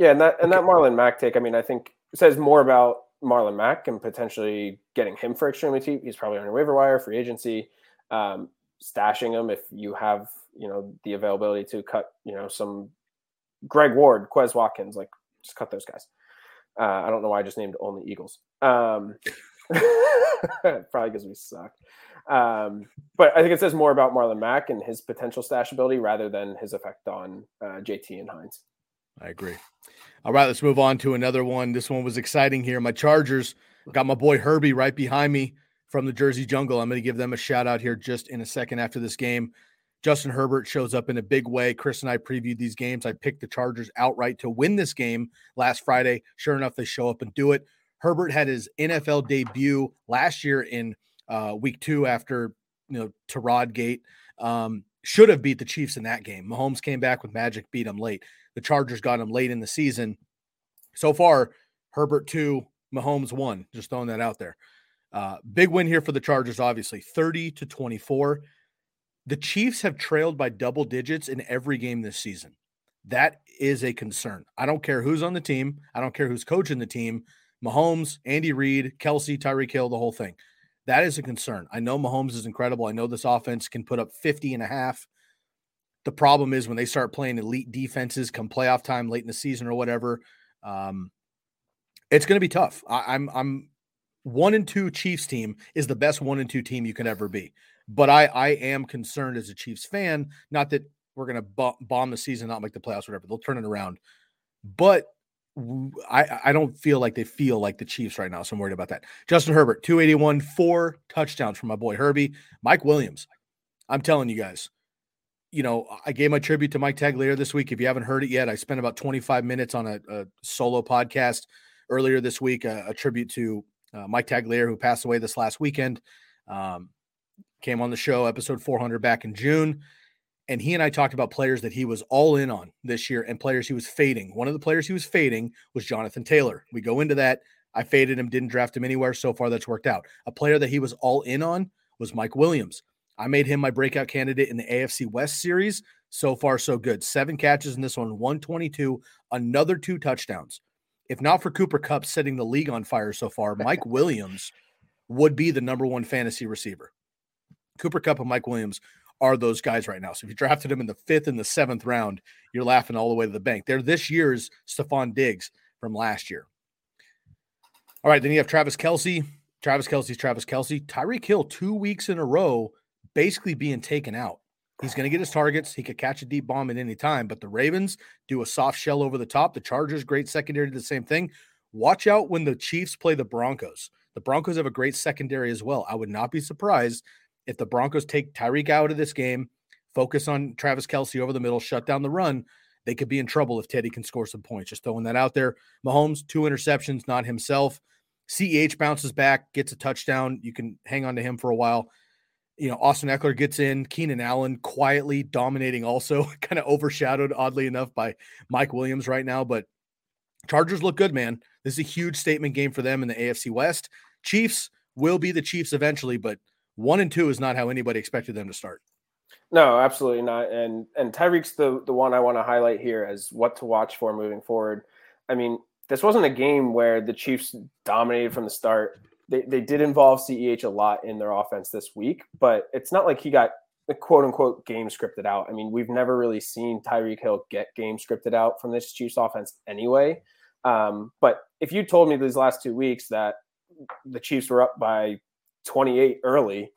Yeah, and that and that Marlon Mack take, I mean, I think says more about Marlon Mack and potentially getting him for extremely cheap. He's probably on your waiver wire, free agency, um, stashing him if you have you know the availability to cut you know some Greg Ward, Quez Watkins, like just cut those guys. Uh, I don't know why I just named only Eagles. Um, <laughs> probably because we suck. Um, but I think it says more about Marlon Mack and his potential stash ability rather than his effect on uh, JT and Hines. I agree. All right, let's move on to another one. This one was exciting here. My Chargers got my boy Herbie right behind me from the Jersey Jungle. I'm going to give them a shout out here just in a second after this game. Justin Herbert shows up in a big way. Chris and I previewed these games. I picked the Chargers outright to win this game last Friday. Sure enough, they show up and do it. Herbert had his NFL debut last year in uh, week two after you know Tyrod Gate. Um, should have beat the Chiefs in that game. Mahomes came back with magic, beat them late. The Chargers got him late in the season. So far, Herbert two, Mahomes one. Just throwing that out there. Uh, big win here for the Chargers, obviously 30 to 24. The Chiefs have trailed by double digits in every game this season. That is a concern. I don't care who's on the team. I don't care who's coaching the team. Mahomes, Andy Reid, Kelce, Tyreek Hill, the whole thing. That is a concern. I know Mahomes is incredible. I know this offense can put up 50 and a half. The problem is when they start playing elite defenses come playoff time late in the season or whatever, um, it's going to be tough. I, I'm I'm one and two Chiefs team is the best one and two team you can ever be. But I I am concerned as a Chiefs fan. Not that we're going to bomb the season, not make the playoffs, whatever. They'll turn it around. But I, I don't feel like they feel like the Chiefs right now, so I'm worried about that. Justin Herbert, 281, four touchdowns from my boy Herbie. Mike Williams, I'm telling you guys, you know, I gave my tribute to Mike Tagliere this week. If you haven't heard it yet, I spent about 25 minutes on a, a solo podcast earlier this week, a, a tribute to uh, Mike Tagliere, who passed away this last weekend. Um, came on the show, episode 400 back in June and he and I talked about players that he was all in on this year and players he was fading. One of the players he was fading was Jonathan Taylor. We go into that. I faded him, didn't draft him anywhere. So far, that's worked out. A player that he was all in on was Mike Williams. I made him my breakout candidate in the AFC West series. So far, so good. Seven catches in this one, 122, another two touchdowns. If not for Cooper Kupp setting the league on fire so far, <laughs> Mike Williams would be the number one fantasy receiver. Cooper Kupp and Mike Williams are those guys right now. So if you drafted them in the fifth and the seventh round, you're laughing all the way to the bank. They're this year's Stefon Diggs from last year. All right, then you have Travis Kelce. Travis Kelce's Travis Kelce. Tyreek Hill, two weeks in a row, basically being taken out. He's going to get his targets. He could catch a deep bomb at any time, but the Ravens do a soft shell over the top. The Chargers, great secondary, the same thing. Watch out when the Chiefs play the Broncos. The Broncos have a great secondary as well. I would not be surprised if the Broncos take Tyreek out of this game, focus on Travis Kelce over the middle, shut down the run, they could be in trouble if Teddy can score some points. Just throwing that out there. Mahomes, two interceptions, not himself. CEH bounces back, gets a touchdown. You can hang on to him for a while. You know, Austin Ekeler gets in. Keenan Allen quietly dominating, also <laughs> kind of overshadowed, oddly enough, by Mike Williams right now. But Chargers look good, man. This is a huge statement game for them in the AFC West. Chiefs will be the Chiefs eventually, but one and two is not how anybody expected them to start. No, absolutely not. And and Tyreek's the the one I want to highlight here as what to watch for moving forward. I mean, this wasn't a game where the Chiefs dominated from the start. They they did involve CEH a lot in their offense this week, but it's not like he got the quote unquote game scripted out. I mean, we've never really seen Tyreek Hill get game scripted out from this Chiefs offense anyway. Um, but if you told me these last two weeks that the Chiefs were up by 28 early,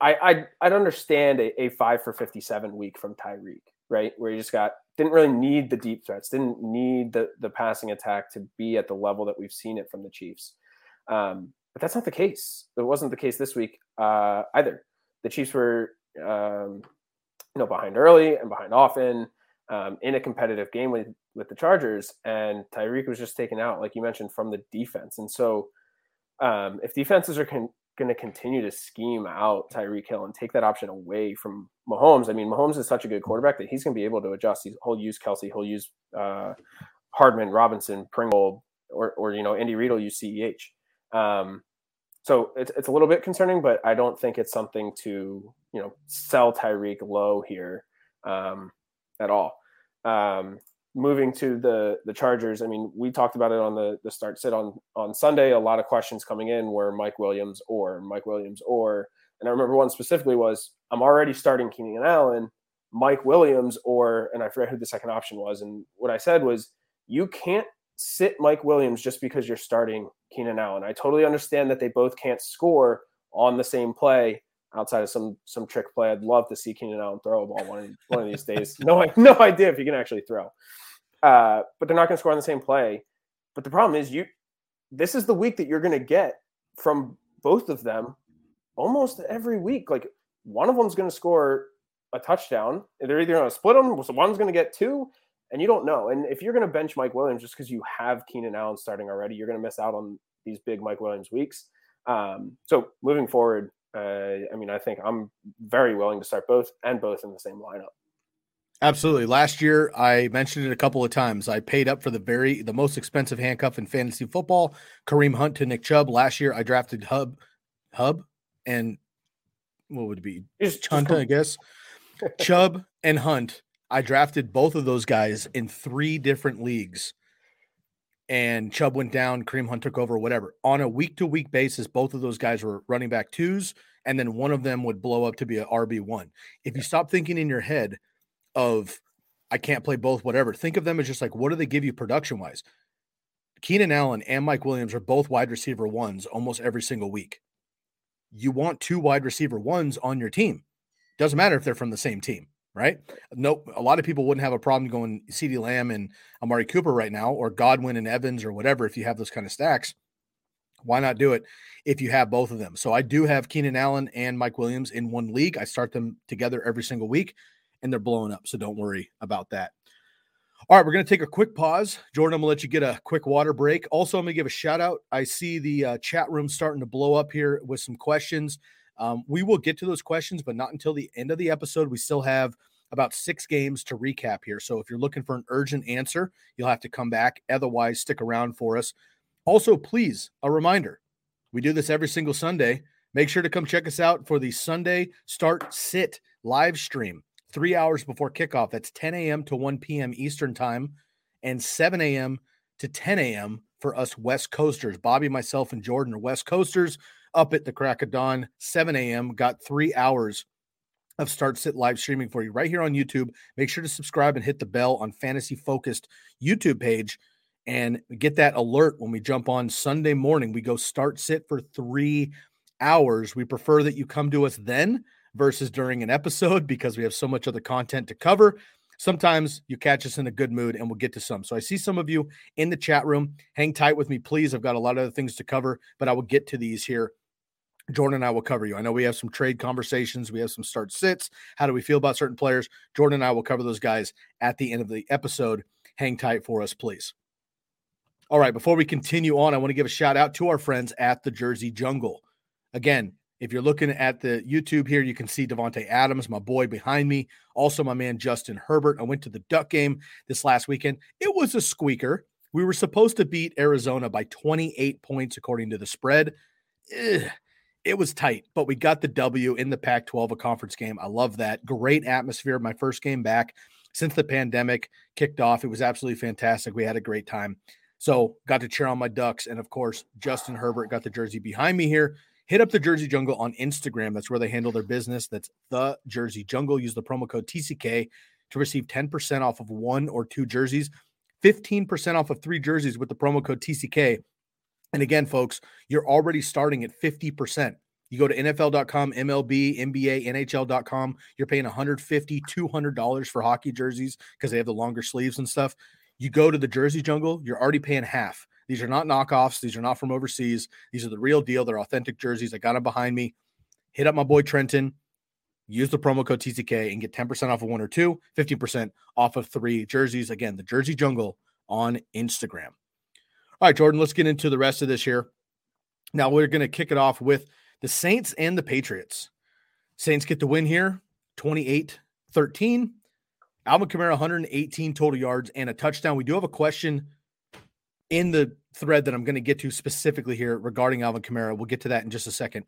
I, I'd, I'd understand a, a five for 57 week from Tyreek, right? Where you just got, didn't really need the deep threats, didn't need the, the passing attack to be at the level that we've seen it from the Chiefs. Um, but that's not the case. It wasn't the case this week uh, either. The Chiefs were, um, you know, behind early and behind often um, in a competitive game with, with the Chargers, and Tyreek was just taken out, like you mentioned, from the defense. And so, um, if defenses are con- going to continue to scheme out Tyreek Hill and take that option away from Mahomes. I mean, Mahomes is such a good quarterback that he's going to be able to adjust. He'll use Kelce, he'll use uh, Hardman, Robinson, Pringle, or, or you know, Andy Reid will use CEH. Um, so it's, it's a little bit concerning, but I don't think it's something to you know sell Tyreek low here um, at all. Um, moving to the the Chargers, I mean, we talked about it on the the start sit on on Sunday. A lot of questions coming in were Mike Williams or Mike Williams or, and I remember one specifically was I'm already starting Keenan Allen, Mike Williams or, and I forget who the second option was. And what I said was you can't sit Mike Williams just because you're starting Keenan Allen. I totally understand that they both can't score on the same play outside of some some trick play. I'd love to see Keenan Allen throw a ball one of, one of these days. <laughs> No, no idea if he can actually throw. Uh, but they're not going to score on the same play. But the problem is, you this is the week that you're going to get from both of them almost every week. Like one of them's going to score a touchdown. They're either going to split them, so one's going to get two, and you don't know. And if you're going to bench Mike Williams just because you have Keenan Allen starting already, you're going to miss out on these big Mike Williams weeks. Um, so moving forward, uh, I mean, I think I'm very willing to start both and both in the same lineup. Absolutely. Last year, I mentioned it a couple of times. I paid up for the very the most expensive handcuff in fantasy football, Kareem Hunt to Nick Chubb. Last year, I drafted Hub, Hub, and what would it be? Just Hunt, I guess. Chubb and Hunt. I drafted both of those guys in three different leagues, and Chubb went down. Kareem Hunt took over. Whatever. On a week to week basis, both of those guys were running back twos, and then one of them would blow up to be an RB one. If you stop thinking in your head of I can't play both, whatever. Think of them as just like what do they give you production wise? Keenan Allen and Mike Williams are both wide receiver ones almost every single week. You want two wide receiver ones on your team. Doesn't matter if they're from the same team, right? Nope. A lot of people wouldn't have a problem going CeeDee Lamb and Amari Cooper right now, or Godwin and Evans, or whatever, if you have those kind of stacks. Why not do it if you have both of them? So I do have Keenan Allen and Mike Williams in one league. I start them together every single week and they're blowing up. So don't worry about that. All right, we're going to take a quick pause. Jordan, I'm going to let you get a quick water break. Also, I'm going to give a shout out. I see the uh, chat room starting to blow up here with some questions. Um, we will get to those questions, but not until the end of the episode. We still have about six games to recap here. So if you're looking for an urgent answer, you'll have to come back. Otherwise, stick around for us. Also, please, a reminder we do this every single Sunday. Make sure to come check us out for the Sunday Start Sit live stream three hours before kickoff. That's 10 a.m. to 1 p.m. Eastern time and 7 a.m. to 10 a.m. for us West Coasters. Bobby, myself, and Jordan are West Coasters up at the crack of dawn, 7 a.m. Got three hours of Start Sit live streaming for you right here on YouTube. Make sure to subscribe and hit the bell on Fantasy Focused YouTube page and get that alert when we jump on Sunday morning. We go Start Sit for three hours. We prefer that you come to us then versus during an episode because we have so much other content to cover. Sometimes you catch us in a good mood and we'll get to some. So I see some of you in the chat room. Hang tight with me, please. I've got a lot of other things to cover, but I will get to these here. Jordan and I will cover you. I know we have some trade conversations. We have some start sits. How do we feel about certain players? Jordan and I will cover those guys at the end of the episode. Hang tight for us, please. All right, before we continue on, I want to give a shout out to our friends at the Jersey Jungle. Again, if you're looking at the YouTube here, you can see Davante Adams, my boy behind me. Also, my man Justin Herbert. I went to the Duck game this last weekend. It was a squeaker. We were supposed to beat Arizona by 28 points according to the spread. ugh, it was tight, but we got the W in the Pac 12, a conference game. I love that. Great atmosphere. My first game back since the pandemic kicked off. It was absolutely fantastic. We had a great time. So got to cheer on my Ducks. And of course, Justin Herbert got the jersey behind me here. Hit up the Jersey Jungle on Instagram. That's where they handle their business. That's the Jersey Jungle. Use the promo code TCK to receive 10% off of one or two jerseys, 15% off of three jerseys with the promo code TCK. And again, folks, you're already starting at 50%. You go to NFL.com, MLB, NBA, NHL.com. You're paying $150, $200 for hockey jerseys because they have the longer sleeves and stuff. You go to the Jersey Jungle, you're already paying half. These are not knockoffs. These are not from overseas. These are the real deal. They're authentic jerseys. I got them behind me. Hit up my boy Trenton. Use the promo code TCK and get 10% off of one or two, 15% off of three jerseys. Again, the Jersey Jungle on Instagram. All right, Jordan, let's get into the rest of this here. Now we're going to kick it off with the Saints and the Patriots. Saints get the win here 28 13. Alvin Kamara, 118 total yards and a touchdown. We do have a question in the thread that I'm going to get to specifically here regarding Alvin Kamara. We'll get to that in just a second.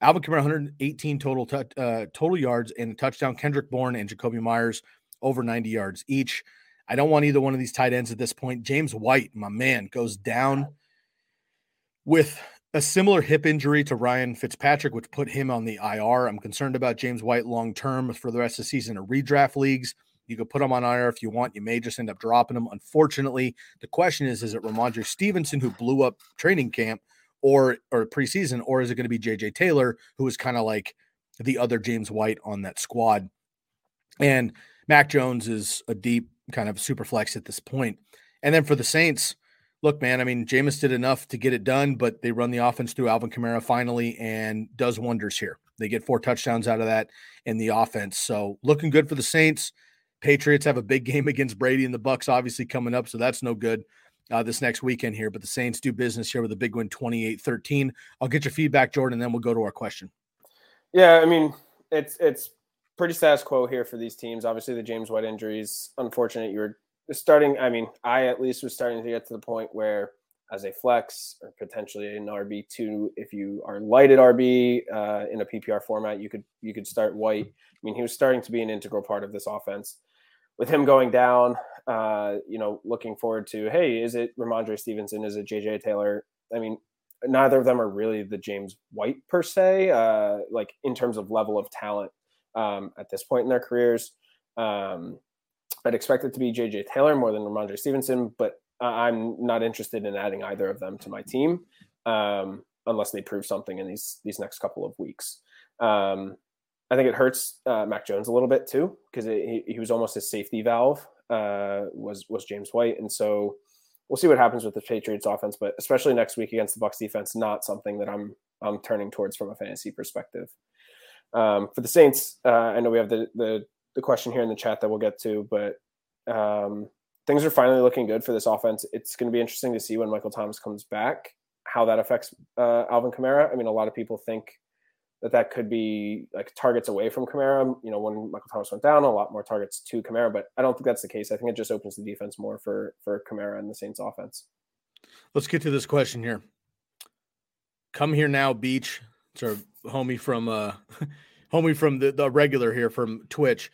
Alvin Kamara, 118 total t- uh, total yards and a touchdown. Kendrick Bourne and Jakobi Myers over 90 yards each. I don't want either one of these tight ends at this point. James White, my man, goes down with a similar hip injury to Ryan Fitzpatrick, which put him on the IR. I'm concerned about James White long term for the rest of the season in redraft leagues. You could put him on IR if you want. You may just end up dropping him. Unfortunately, the question is: Is it Rhamondre Stevenson who blew up training camp, or or preseason, or is it going to be JJ Taylor who is kind of like the other James White on that squad? And Mac Jones is a deep kind of super flex at this point. And then for the Saints, look, man, I mean, Jameis did enough to get it done, but they run the offense through Alvin Kamara finally and does wonders here. They get four touchdowns out of that in the offense. So looking good for the Saints. Patriots have a big game against Brady and the Bucs obviously coming up, so that's no good uh, this next weekend here. But the Saints do business here with a big win 28-13. I'll get your feedback, Jordan, and then we'll go to our question. Yeah, I mean, it's it's pretty status quo here for these teams. Obviously, the James White injuries, unfortunate. You're starting, I mean, I at least was starting to get to the point where as a flex or potentially an RB two, if you are light at RB uh, in a PPR format, you could you could start White. I mean, he was starting to be an integral part of this offense with him going down, uh, you know, looking forward to, hey, is it Rhamondre Stevenson? Is it JJ Taylor? I mean, neither of them are really the James White per se, uh, like in terms of level of talent um, at this point in their careers. Um, I'd expect it to be JJ Taylor more than Rhamondre Stevenson, but I'm not interested in adding either of them to my team um, unless they prove something in these these next couple of weeks. Um, I think it hurts uh, Mac Jones a little bit too because he, he was almost his safety valve uh, was was James White, and so we'll see what happens with the Patriots offense. But especially next week against the Bucs defense, not something that I'm I'm turning towards from a fantasy perspective. Um, for the Saints, uh, I know we have the, the the question here in the chat that we'll get to, but um, things are finally looking good for this offense. It's going to be interesting to see when Michael Thomas comes back how that affects uh, Alvin Kamara. I mean, a lot of people think that that could be like targets away from Kamara. You know, when Michael Thomas went down, a lot more targets to Kamara, but I don't think that's the case. I think it just opens the defense more for for Kamara and the Saints offense. Let's get to this question here. Come here now, Beach. It's our homie from uh <laughs> homie from the, the regular here from Twitch.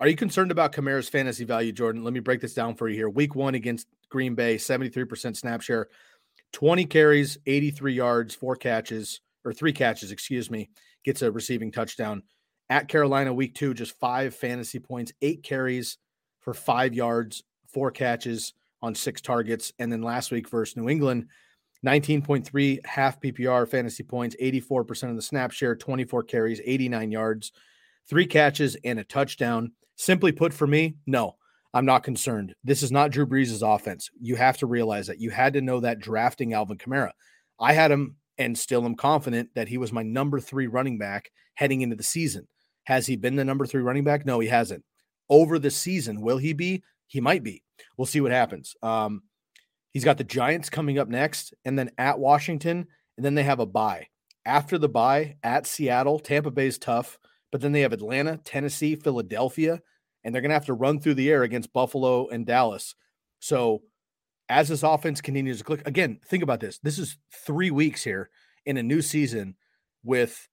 Are you concerned about Kamara's fantasy value, Jordan? Let me break this down for you here. Week one against Green Bay, 73% snap share, 20 carries, 83 yards, four catches, or three catches, excuse me gets a receiving touchdown. At Carolina, week two, just five fantasy points, eight carries for five yards, four catches on six targets. And then last week versus New England, 19.3 half PPR fantasy points, 84% of the snap share, 24 carries, 89 yards, three catches, and a touchdown. Simply put, for me, no, I'm not concerned. This is not Drew Brees' offense. You have to realize that. You had to know that drafting Alvin Kamara. I had him and still am confident that he was my number three running back heading into the season. Has he been the number three running back? No, he hasn't. Over the season, will he be? He might be. We'll see what happens. Um, he's got the Giants coming up next, and then at Washington, and then they have a bye. After the bye, at Seattle, Tampa Bay is tough, but then they have Atlanta, Tennessee, Philadelphia, and they're going to have to run through the air against Buffalo and Dallas. So as this offense continues to click again, think about this. This is three weeks here in a new season with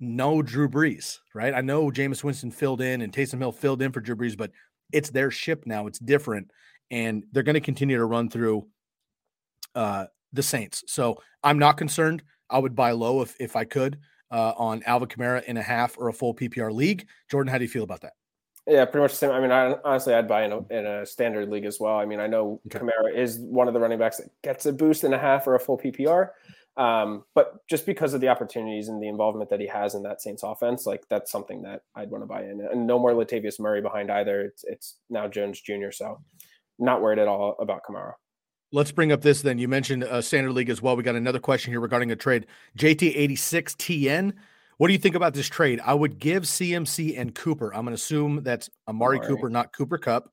no Drew Brees, right? I know Jameis Winston filled in and Taysom Hill filled in for Drew Brees, but it's their ship now. It's different. And they're going to continue to run through uh, the Saints. So I'm not concerned. I would buy low if, if I could uh, on Alvin Kamara in a half or a full PPR league. Jordan, how do you feel about that? Yeah, pretty much the same. I mean, I, honestly, I'd buy in a, in a standard league as well. I mean, I know okay. Kamara is one of the running backs that gets a boost in a half or a full PPR. Um, but just because of the opportunities and the involvement that he has in that Saints offense, like that's something that I'd want to buy in. And no more Latavius Murray behind either. It's, it's now Jones Jr. So not worried at all about Kamara. Let's bring up this then. You mentioned a standard league as well. We got another question here regarding a trade. JT86TN. What do you think about this trade? I would give CMC and Cooper. I'm going to assume that's Amari right. Cooper, not Cooper Kupp.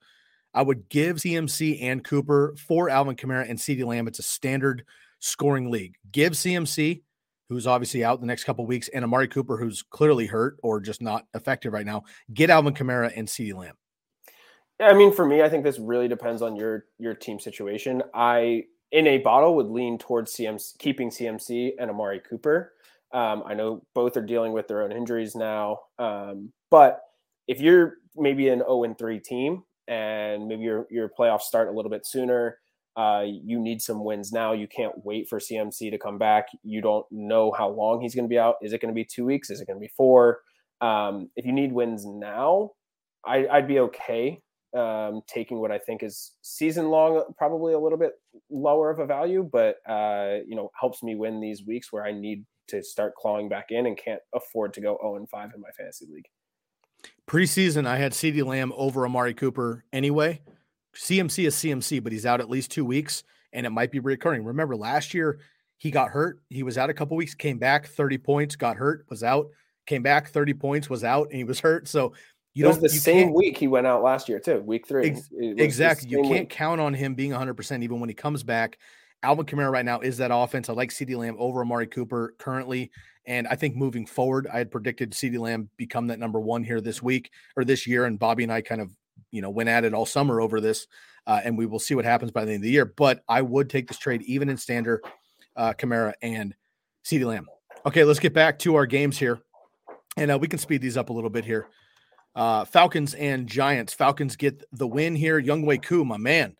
I would give CMC and Cooper for Alvin Kamara and CeeDee Lamb. It's a standard scoring league. Give CMC, who's obviously out the next couple weeks, and Amari Cooper, who's clearly hurt or just not effective right now. Get Alvin Kamara and CeeDee Lamb. I mean, for me, I think this really depends on your your team situation. I in a bottle would lean towards CMC, keeping CMC and Amari Cooper. Um, I know both are dealing with their own injuries now, um, but if you're maybe an 0 and 3 team and maybe your your playoffs start a little bit sooner, uh, you need some wins now. You can't wait for CMC to come back. You don't know how long he's going to be out. Is it going to be two weeks? Is it going to be four? Um, if you need wins now, I, I'd be okay um, taking what I think is season long, probably a little bit lower of a value, but uh, you know helps me win these weeks where I need to start clawing back in and can't afford to go 0 and 5 in my fantasy league. Preseason, I had CeeDee Lamb over Amari Cooper anyway. CMC is CMC, but he's out at least two weeks, and it might be recurring. Remember, last year he got hurt. He was out a couple weeks, came back 30 points, got hurt, was out, came back 30 points, was out, and he was hurt. So you it was the same week he went out last year too, week three. Ex- exactly. You can't week. count on him being 100% even when he comes back. Alvin Kamara right now is that offense. I like CeeDee Lamb over Amari Cooper currently. And I think moving forward, I had predicted CeeDee Lamb become that number one here this week or this year. And Bobby and I kind of, you know, went at it all summer over this. Uh, and we will see what happens by the end of the year. But I would take this trade even in standard uh, Kamara and CeeDee Lamb. Okay, let's get back to our games here. And uh, we can speed these up a little bit here. Uh, Falcons and Giants. Falcons get the win here. Younghoe Koo, my man.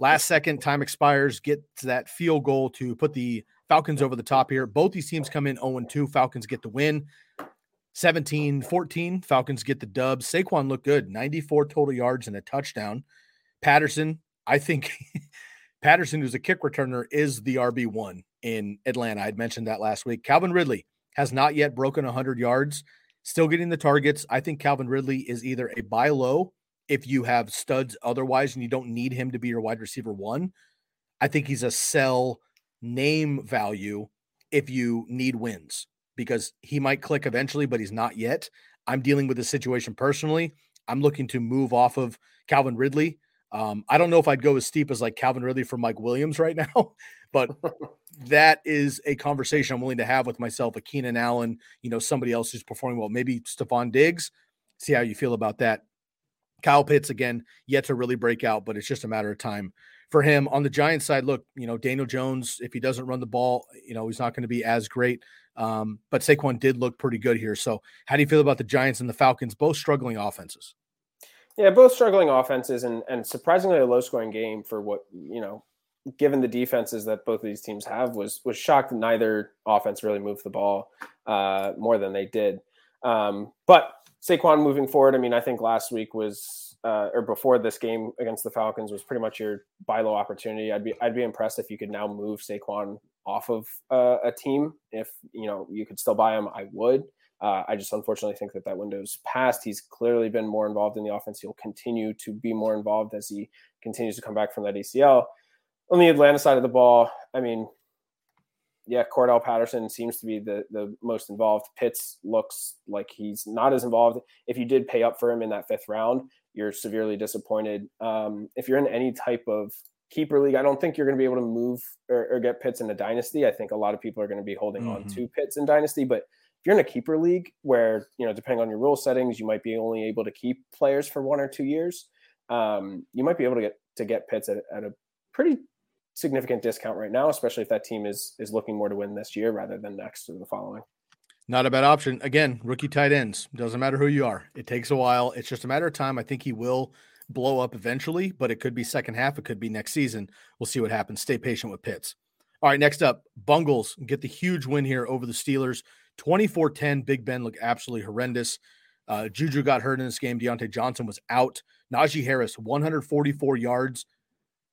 Last second, time expires. Get that field goal to put the Falcons over the top here. Both these teams come in 0 2. Falcons get the win. 17 14. Falcons get the dub. Saquon looked good. 94 total yards and a touchdown. Patterson, I think <laughs> Patterson, who's a kick returner, is the RB1 in Atlanta. I'd mentioned that last week. Calvin Ridley has not yet broken 100 yards still getting the targets. I think Calvin Ridley is either a buy low if you have studs otherwise and you don't need him to be your wide receiver one. I think he's a sell name value if you need wins because he might click eventually, but he's not yet. I'm dealing with the situation personally. I'm looking to move off of Calvin Ridley. Um, I don't know if I'd go as steep as like Calvin Ridley for Mike Williams right <laughs> now, but that is a conversation I'm willing to have with myself, a Keenan Allen, you know, somebody else who's performing well, maybe Stefon Diggs. See how you feel about that. Kyle Pitts again, yet to really break out, but it's just a matter of time for him. On the Giants side, look, you know, Daniel Jones, if he doesn't run the ball, you know, he's not going to be as great. Um, but Saquon did look pretty good here. So, how do you feel about the Giants and the Falcons, both struggling offenses? Yeah, both struggling offenses and and surprisingly a low scoring game for what you know given the defenses that both of these teams have, was was shocked neither offense really moved the ball uh, more than they did. Um, but Saquon moving forward, I mean, I think last week was uh, or before this game against the Falcons was pretty much your buy low opportunity. I'd be I'd be impressed if you could now move Saquon off of uh, a team. If you know you could still buy him, I would. Uh, I just unfortunately think that that window's passed. He's clearly been more involved in the offense. He'll continue to be more involved as he continues to come back from that ACL on the Atlanta side of the ball, I mean, yeah, Cordarrelle Patterson seems to be the the most involved. Pitts looks like he's not as involved. If you did pay up for him in that fifth round, you're severely disappointed. Um, if you're in any type of keeper league, I don't think you're going to be able to move or, or, get Pitts in a dynasty. I think a lot of people are going to be holding mm-hmm. on to Pitts in dynasty, but if you're in a keeper league where you know depending on your rule settings, you might be only able to keep players for one or two years. Um, you might be able to get to get Pitts at, at a pretty significant discount right now, especially if that team is is looking more to win this year rather than next or the following. Not a bad option. Again, rookie tight ends. Doesn't matter who you are. It takes a while. It's just a matter of time. I think he will blow up eventually, but it could be second half. It could be next season. We'll see what happens. Stay patient with Pitts. All right, next up, Bungles get the huge win here over the Steelers. 24 10. Big Ben looked absolutely horrendous. Uh, Juju got hurt in this game. Diontae Johnson was out. Najee Harris, 144 yards.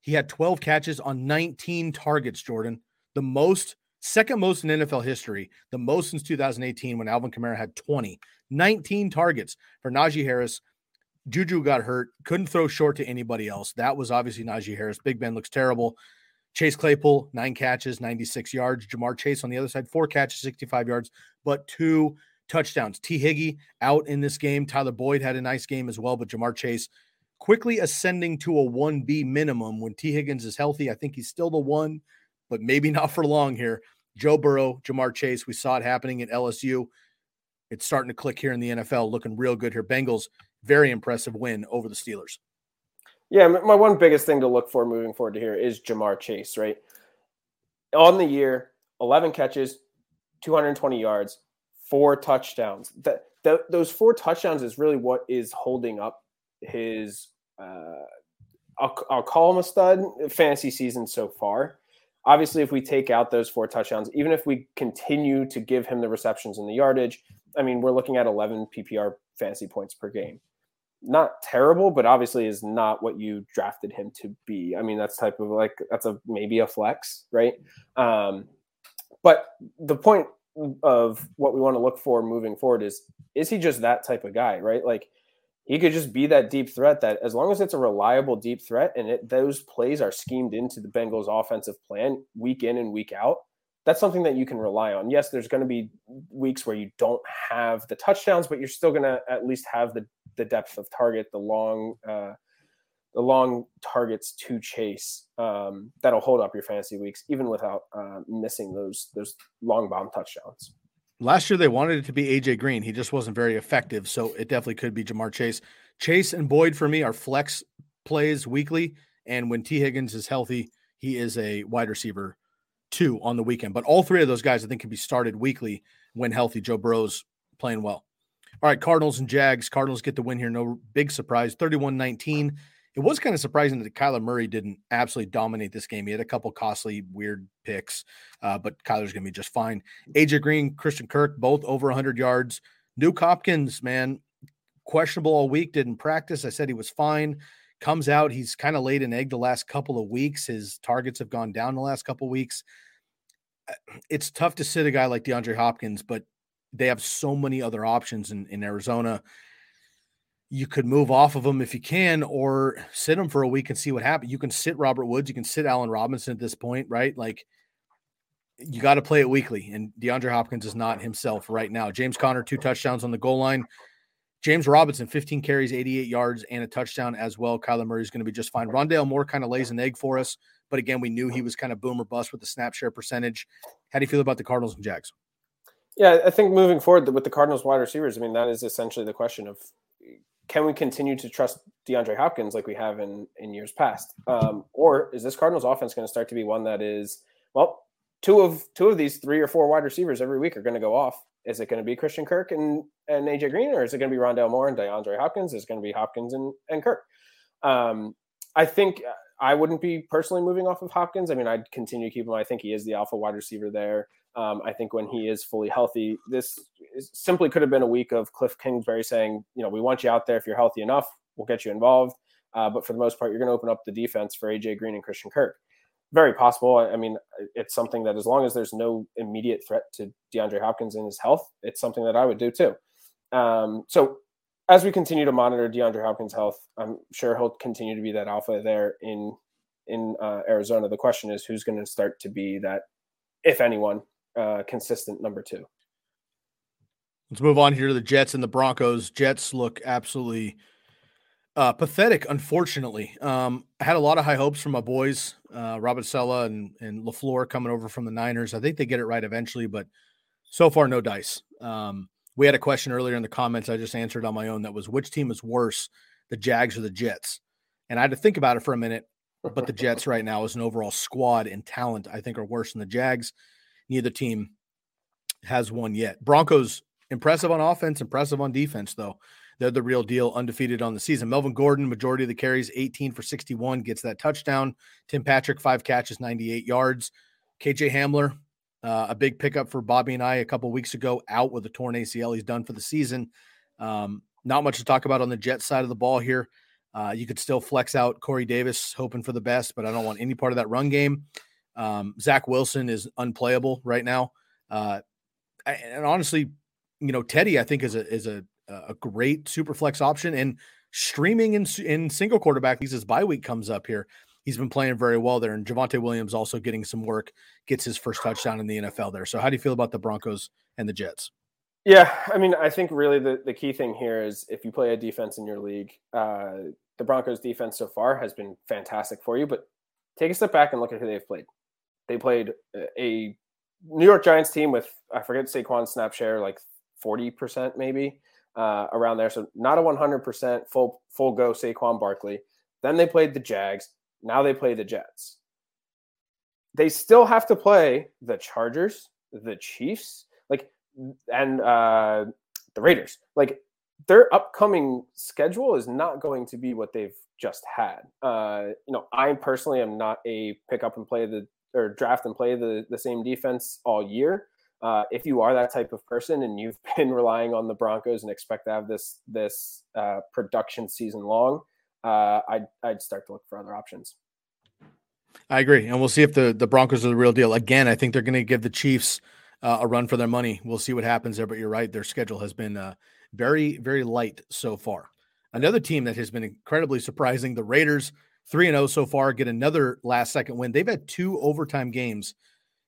He had 12 catches on 19 targets, Jordan. The most second most in NFL history, the most since 2018 when Alvin Kamara had 20, 19 targets for Najee Harris. Juju got hurt, couldn't throw short to anybody else. That was obviously Najee Harris. Big Ben looks terrible. Chase Claypool, nine catches, 96 yards. Ja'Marr Chase on the other side, four catches, 65 yards, but two touchdowns. T. Higgy out in this game. Tyler Boyd had a nice game as well, but Ja'Marr Chase quickly ascending to a 1B minimum when T. Higgins is healthy. I think he's still the one, but maybe <laughs> not for long here. Joe Burrow, Ja'Marr Chase, we saw it happening at LSU. It's starting to click here in the NFL, looking real good here. Bengals, very impressive win over the Steelers. Yeah, my one biggest thing to look for moving forward to here is Ja'Marr Chase, right? On the year, 11 catches, 220 yards, four touchdowns. That, that those four touchdowns is really what is holding up his uh, I'll, I'll call him a stud fantasy season so far obviously, if we take out those four touchdowns, even if we continue to give him the receptions and the yardage, I mean, we're looking at 11 PPR fantasy points per game. Not terrible, but obviously is not what you drafted him to be. I mean, that's type of like that's a maybe a flex, right? Um, but the point of what we want to look for moving forward is is he just that type of guy, right? Like he could just be that deep threat that as long as it's a reliable deep threat and it, those plays are schemed into the Bengals offensive plan week in and week out, that's something that you can rely on. Yes, there's going to be weeks where you don't have the touchdowns, but you're still going to at least have the the depth of target, the long uh, the long targets to chase um, that'll hold up your fantasy weeks, even without uh, missing those those long bomb touchdowns. Last year they wanted it to be AJ Green. He just wasn't very effective, so it definitely could be Ja'Marr Chase. Chase and Boyd for me are flex plays weekly, and when T Higgins is healthy, he is a wide receiver two on the weekend. But all three of those guys I think can be started weekly when healthy. Joe Burrow's playing well. All right, Cardinals and Jags. Cardinals get the win here. No big surprise. 31 19 it was kind of surprising that Kyler Murray didn't absolutely dominate this game. He had a couple costly, weird picks, uh, but Kyler's going to be just fine. AJ Green, Christian Kirk, both over 100 yards. Nuk Hopkins, man, questionable all week, didn't practice. I said he was fine. Comes out, he's kind of laid an egg the last couple of weeks. His targets have gone down the last couple of weeks. Uh, it's tough to sit a guy like DeAndre Hopkins, but they have so many other options in, in Arizona you could move off of them if you can, or sit them for a week and see what happens. You can sit Robert Woods, you can sit Allen Robinson at this point, right? Like you got to play it weekly, and DeAndre Hopkins is not himself right now. James Conner, two touchdowns on the goal line. James Robinson, 15 carries, 88 yards, and a touchdown as well. Kyler Murray is going to be just fine. Rondale Moore kind of lays an egg for us, but again, we knew he was kind of boomer bust with the snap share percentage. How do you feel about the Cardinals and Jags? Yeah, I think moving forward with the Cardinals wide receivers, I mean, that is essentially the question of can we continue to trust DeAndre Hopkins like we have in in years past, um, or is this Cardinals offense going to start to be one that is well, two of two of these three or four wide receivers every week are going to go off? Is it going to be Christian Kirk and and AJ Green, or is it going to be Rondale Moore and DeAndre Hopkins? Is it going to be Hopkins and and Kirk? Um, I think I wouldn't be personally moving off of Hopkins. I mean, I'd continue to keep him. I think he is the alpha wide receiver there. Um, I think when he is fully healthy, this simply could have been a week of Cliff Kingsbury saying, you know, we want you out there. If you're healthy enough, we'll get you involved. Uh, but for the most part, you're going to open up the defense for AJ Green and Christian Kirk. Very possible. I mean, it's something that as long as there's no immediate threat to DeAndre Hopkins in his health, it's something that I would do too. Um, so as we continue to monitor DeAndre Hopkins' health, I'm sure he'll continue to be that alpha there in in uh, Arizona. The question is who's going to start to be that, if anyone, uh, consistent number two. Let's move on here to the Jets and the Broncos. Jets look absolutely uh, pathetic, unfortunately. Um, I had a lot of high hopes from my boys, uh, Robert Saleh and, and LaFleur coming over from the Niners. I think they get it right eventually, but so far, no dice. Um, we had a question earlier in the comments I just answered on my own that was which team is worse, the Jags or the Jets? And I had to think about it for a minute. but the Jets <laughs> right now as an overall squad and talent, I think, are worse than the Jags. Neither team has won yet. Broncos impressive on offense, impressive on defense, though. They're the real deal, undefeated on the season. Melvin Gordon, majority of the carries, 18 for 61, gets that touchdown. Tim Patrick, five catches, 98 yards. KJ Hamler, uh, a big pickup for Bobby and I a couple weeks ago, out with a torn ACL. He's done for the season. Um, not much to talk about on the Jet side of the ball here. Uh, you could still flex out Corey Davis, hoping for the best, but I don't want any part of that run game. Um, Zach Wilson is unplayable right now. Uh, and honestly, you know, Teddy, I think is a is a a great super flex option and streaming in in single quarterback leagues as bye week comes up here. He's been playing very well there, and Javonte Williams also getting some work, gets his first touchdown in the NFL there. So, how do you feel about the Broncos and the Jets? Yeah, I mean, I think really the, the key thing here is if you play a defense in your league, uh, the Broncos defense so far has been fantastic for you, but take a step back and look at who they've played. They played a New York Giants team with, I forget Saquon snap share, like 40% maybe uh, around there. So not a 100% full, full go Saquon Barkley. Then they played the Jags. Now they play the Jets. They still have to play the Chargers, the Chiefs, like and uh, the Raiders. Like their upcoming schedule is not going to be what they've just had. Uh, you know, I personally am not a pick up and play the or draft and play the the same defense all year. Uh, if you are that type of person and you've <laughs> been relying on the Broncos and expect to have this this uh, production season long, uh, I'd I'd start to look for other options. I agree, and we'll see if the the Broncos are the real deal. Again, I think they're going to give the Chiefs uh, a run for their money. We'll see what happens there, but you're right. Their schedule has been uh, very, very light so far. Another team that has been incredibly surprising, the Raiders, 3 and 0 so far, get another last second win. They've had two overtime games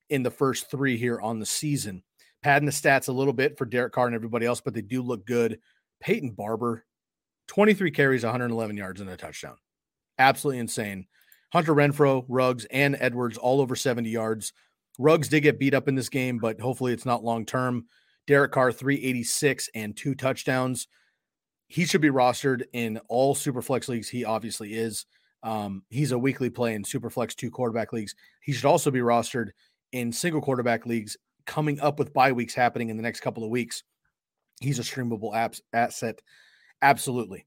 in the first three here on the season. Padding the stats a little bit for Derek Carr and everybody else, but they do look good. Peyton Barber, 23 carries, 111 yards, and a touchdown. Absolutely insane. Hunter Renfrow, Ruggs, and Edwards all over 70 yards. Ruggs did get beat up in this game, but hopefully it's not long term. Derek Carr, 386 and two touchdowns. He should be rostered in all Superflex leagues. He obviously is. Um, he's a weekly play in Superflex two quarterback leagues. He should also be rostered in single quarterback leagues coming up with bye weeks happening in the next couple of weeks. He's a streamable apps asset. Absolutely.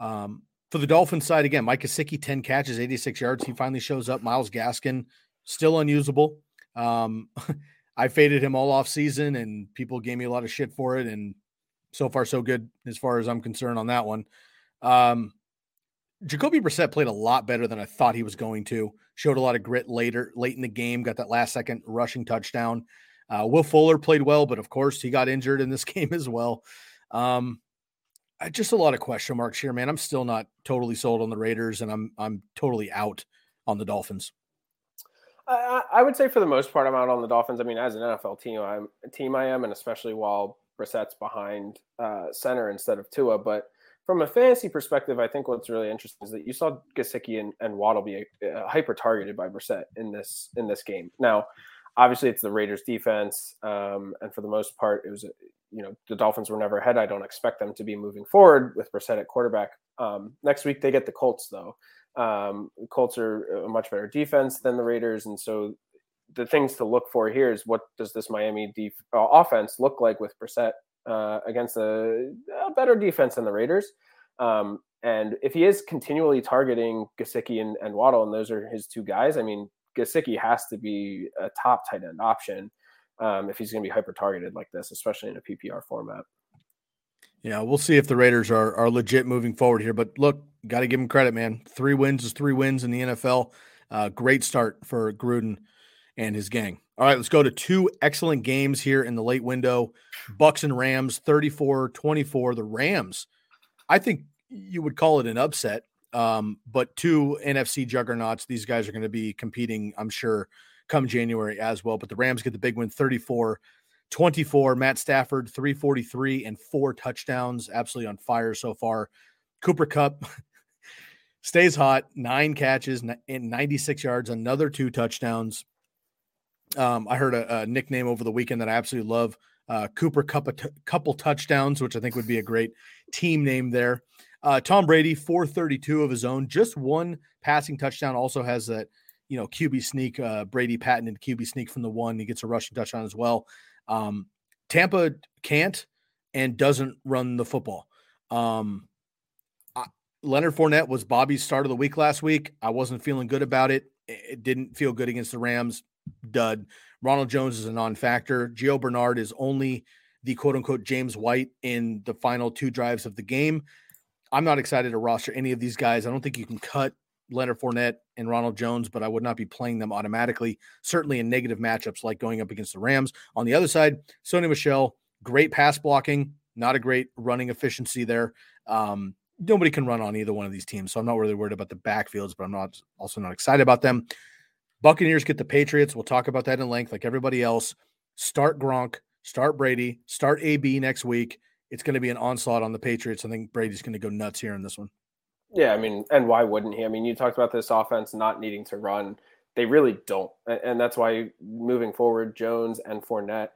Um, for the Dolphins side, again, Mike Gesicki, 10 catches, 86 yards. He finally shows up. Myles Gaskin, still unusable. Um, <laughs> I faded him all off season, and people gave me a lot of shit for it. And so far, so good as far as I'm concerned on that one. Um, Jacoby Brissett played a lot better than I thought he was going to. Showed a lot of grit later, late in the game. Got that last second rushing touchdown. Uh, Will Fuller played well, but of course he got injured in this <laughs> game as well. Um, just a lot of question marks here, man. I'm still not totally sold on the Raiders, and I'm I'm totally out on the Dolphins. I, I would say for the most part, I'm out on the Dolphins. I mean, as an NFL team, I'm team I am, and especially while Brissett's behind uh, center instead of Tua. But from a fantasy perspective, I think what's really interesting is that you saw Gesicki and, and Waddle be uh, hyper targeted by Brissett in this in this game. Now, obviously, it's the Raiders' defense, um, and for the most part, it was you know the Dolphins were never ahead. I don't expect them to be moving forward with Brissett at quarterback. Um, next week they get the Colts though, um, Colts are a much better defense than the Raiders, and so the things to look for here is what does this Miami def- uh, offense look like with Brissett uh, against a, a, better defense than the Raiders? Um, and if he is continually targeting Gesicki and, and, Waddle, and those are his two guys, I mean, Gesicki has to be a top tight end option um, if he's going to be hyper targeted like this, especially in a PPR format. Yeah, we'll see if the Raiders are are legit moving forward here. But look, got to give him credit, man. Three wins is three wins in the NFL. Uh, great start for Gruden and his gang. All right, let's go to two excellent games here in the late window. Bucs and Rams, 34-24. The Rams, I think you would call it an upset. Um, but two NFC juggernauts. These guys are going to be competing, I'm sure, come January as well. But the Rams get the big win 34 24. Matt Stafford, 343 and four touchdowns. Absolutely on fire so far. Cooper Kupp <laughs> stays hot, nine catches and 96 yards, another two touchdowns. Um, I heard a, a, nickname over the weekend that I absolutely love Uh, Cooper couple, couple touchdowns, which I think would be a great team name there. Uh, Tom Brady, 432 of his own, just one passing touchdown. Also has that, you know, QB sneak, uh, Brady patented QB sneak from the one. He gets a rushing touchdown as well. Um, Tampa can't and doesn't run the football. Um, I, Leonard Fournette was Bobby's start of the week last week. I wasn't feeling good about it. It didn't feel good against the Rams. Dud. Ronald Jones is a non-factor. Gio Bernard is only the quote unquote James White in the final two drives of the game. I'm not excited to roster any of these guys. I don't think you can cut Leonard Fournette and Ronald Jones, but I would not be playing them automatically. Certainly in negative matchups like going up against the Rams. On the other side, Sony Michel, great pass blocking, not a great running efficiency there. Um, nobody can run on either one of these teams, so I'm not really worried about the backfields, but I'm not also not excited about them. Buccaneers get the Patriots. We'll talk about that in length, like everybody else. Start Gronk, start Brady, start AB next week. It's going to be an onslaught on the Patriots. I think Brady's going to go nuts here in this one. Yeah, I mean, and why wouldn't he? I mean, you talked about this offense not needing to run. They really don't. And that's why moving forward, Jones and Fournette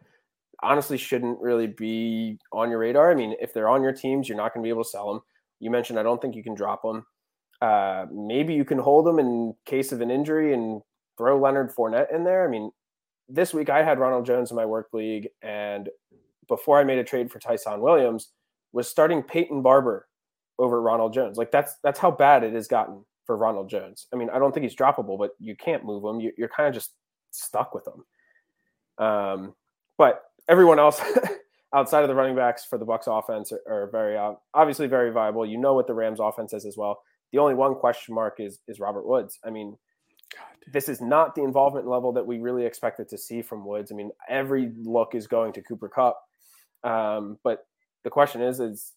honestly shouldn't really be on your radar. I mean, if they're on your teams, you're not going to be able to sell them. You mentioned I don't think you can drop them. Uh, maybe you can hold them in case of an injury and throw Leonard Fournette in there. I mean, this week I had Ronald Jones in my work league, and before I made a trade for Ty'Son Williams, was starting Peyton Barber over Ronald Jones. Like that's that's how bad it has gotten for Ronald Jones. I mean, I don't think he's droppable, but you can't move him. You, are kind of just stuck with him. Um, but everyone else <laughs> outside of the running backs for the Bucs offense are, are very uh, obviously very viable. You know what the Rams offense is as well. The only one question mark is is Robert Woods. I mean. This is not the involvement level that we really expected to see from Woods. I mean, every look is going to Cooper Kupp, um, but the question is is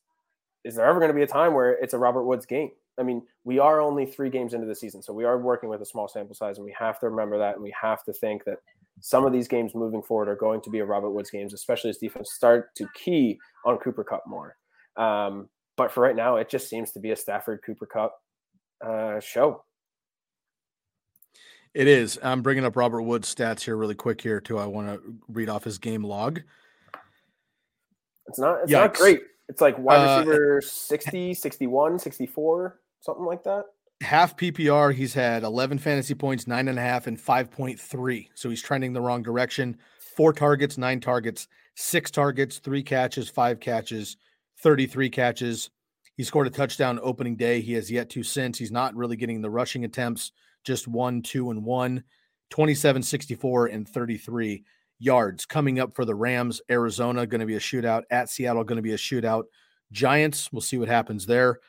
is there ever going to be a time where it's a Robert Woods game? I mean, we are only three games into the season, so we are working with a small sample size, and we have to remember that, and we have to think that some of these games moving forward are going to be a Robert Woods games, especially as defense start to key on Cooper Kupp more. Um, but for right now, it just seems to be a Stafford Cooper Kupp uh, show. It is. I'm bringing up Robert Woods stats here really quick here too. I want to read off his game log. It's not. It's Yikes. not great. It's like wide uh, receiver uh, 60, 61, 64, something like that half PPR, he's had 11 fantasy points, nine and a half, and 5.3. So he's trending the wrong direction. Four targets, nine targets, six targets, three catches, five catches, 33 catches. He scored a touchdown opening day. He has yet to since. He's not really getting the rushing attempts, just one, two, and one, 27, 64, and 33 yards. Coming up for the Rams, Arizona going to be a shootout. At Seattle, going to be a shootout. Giants, we'll see what happens there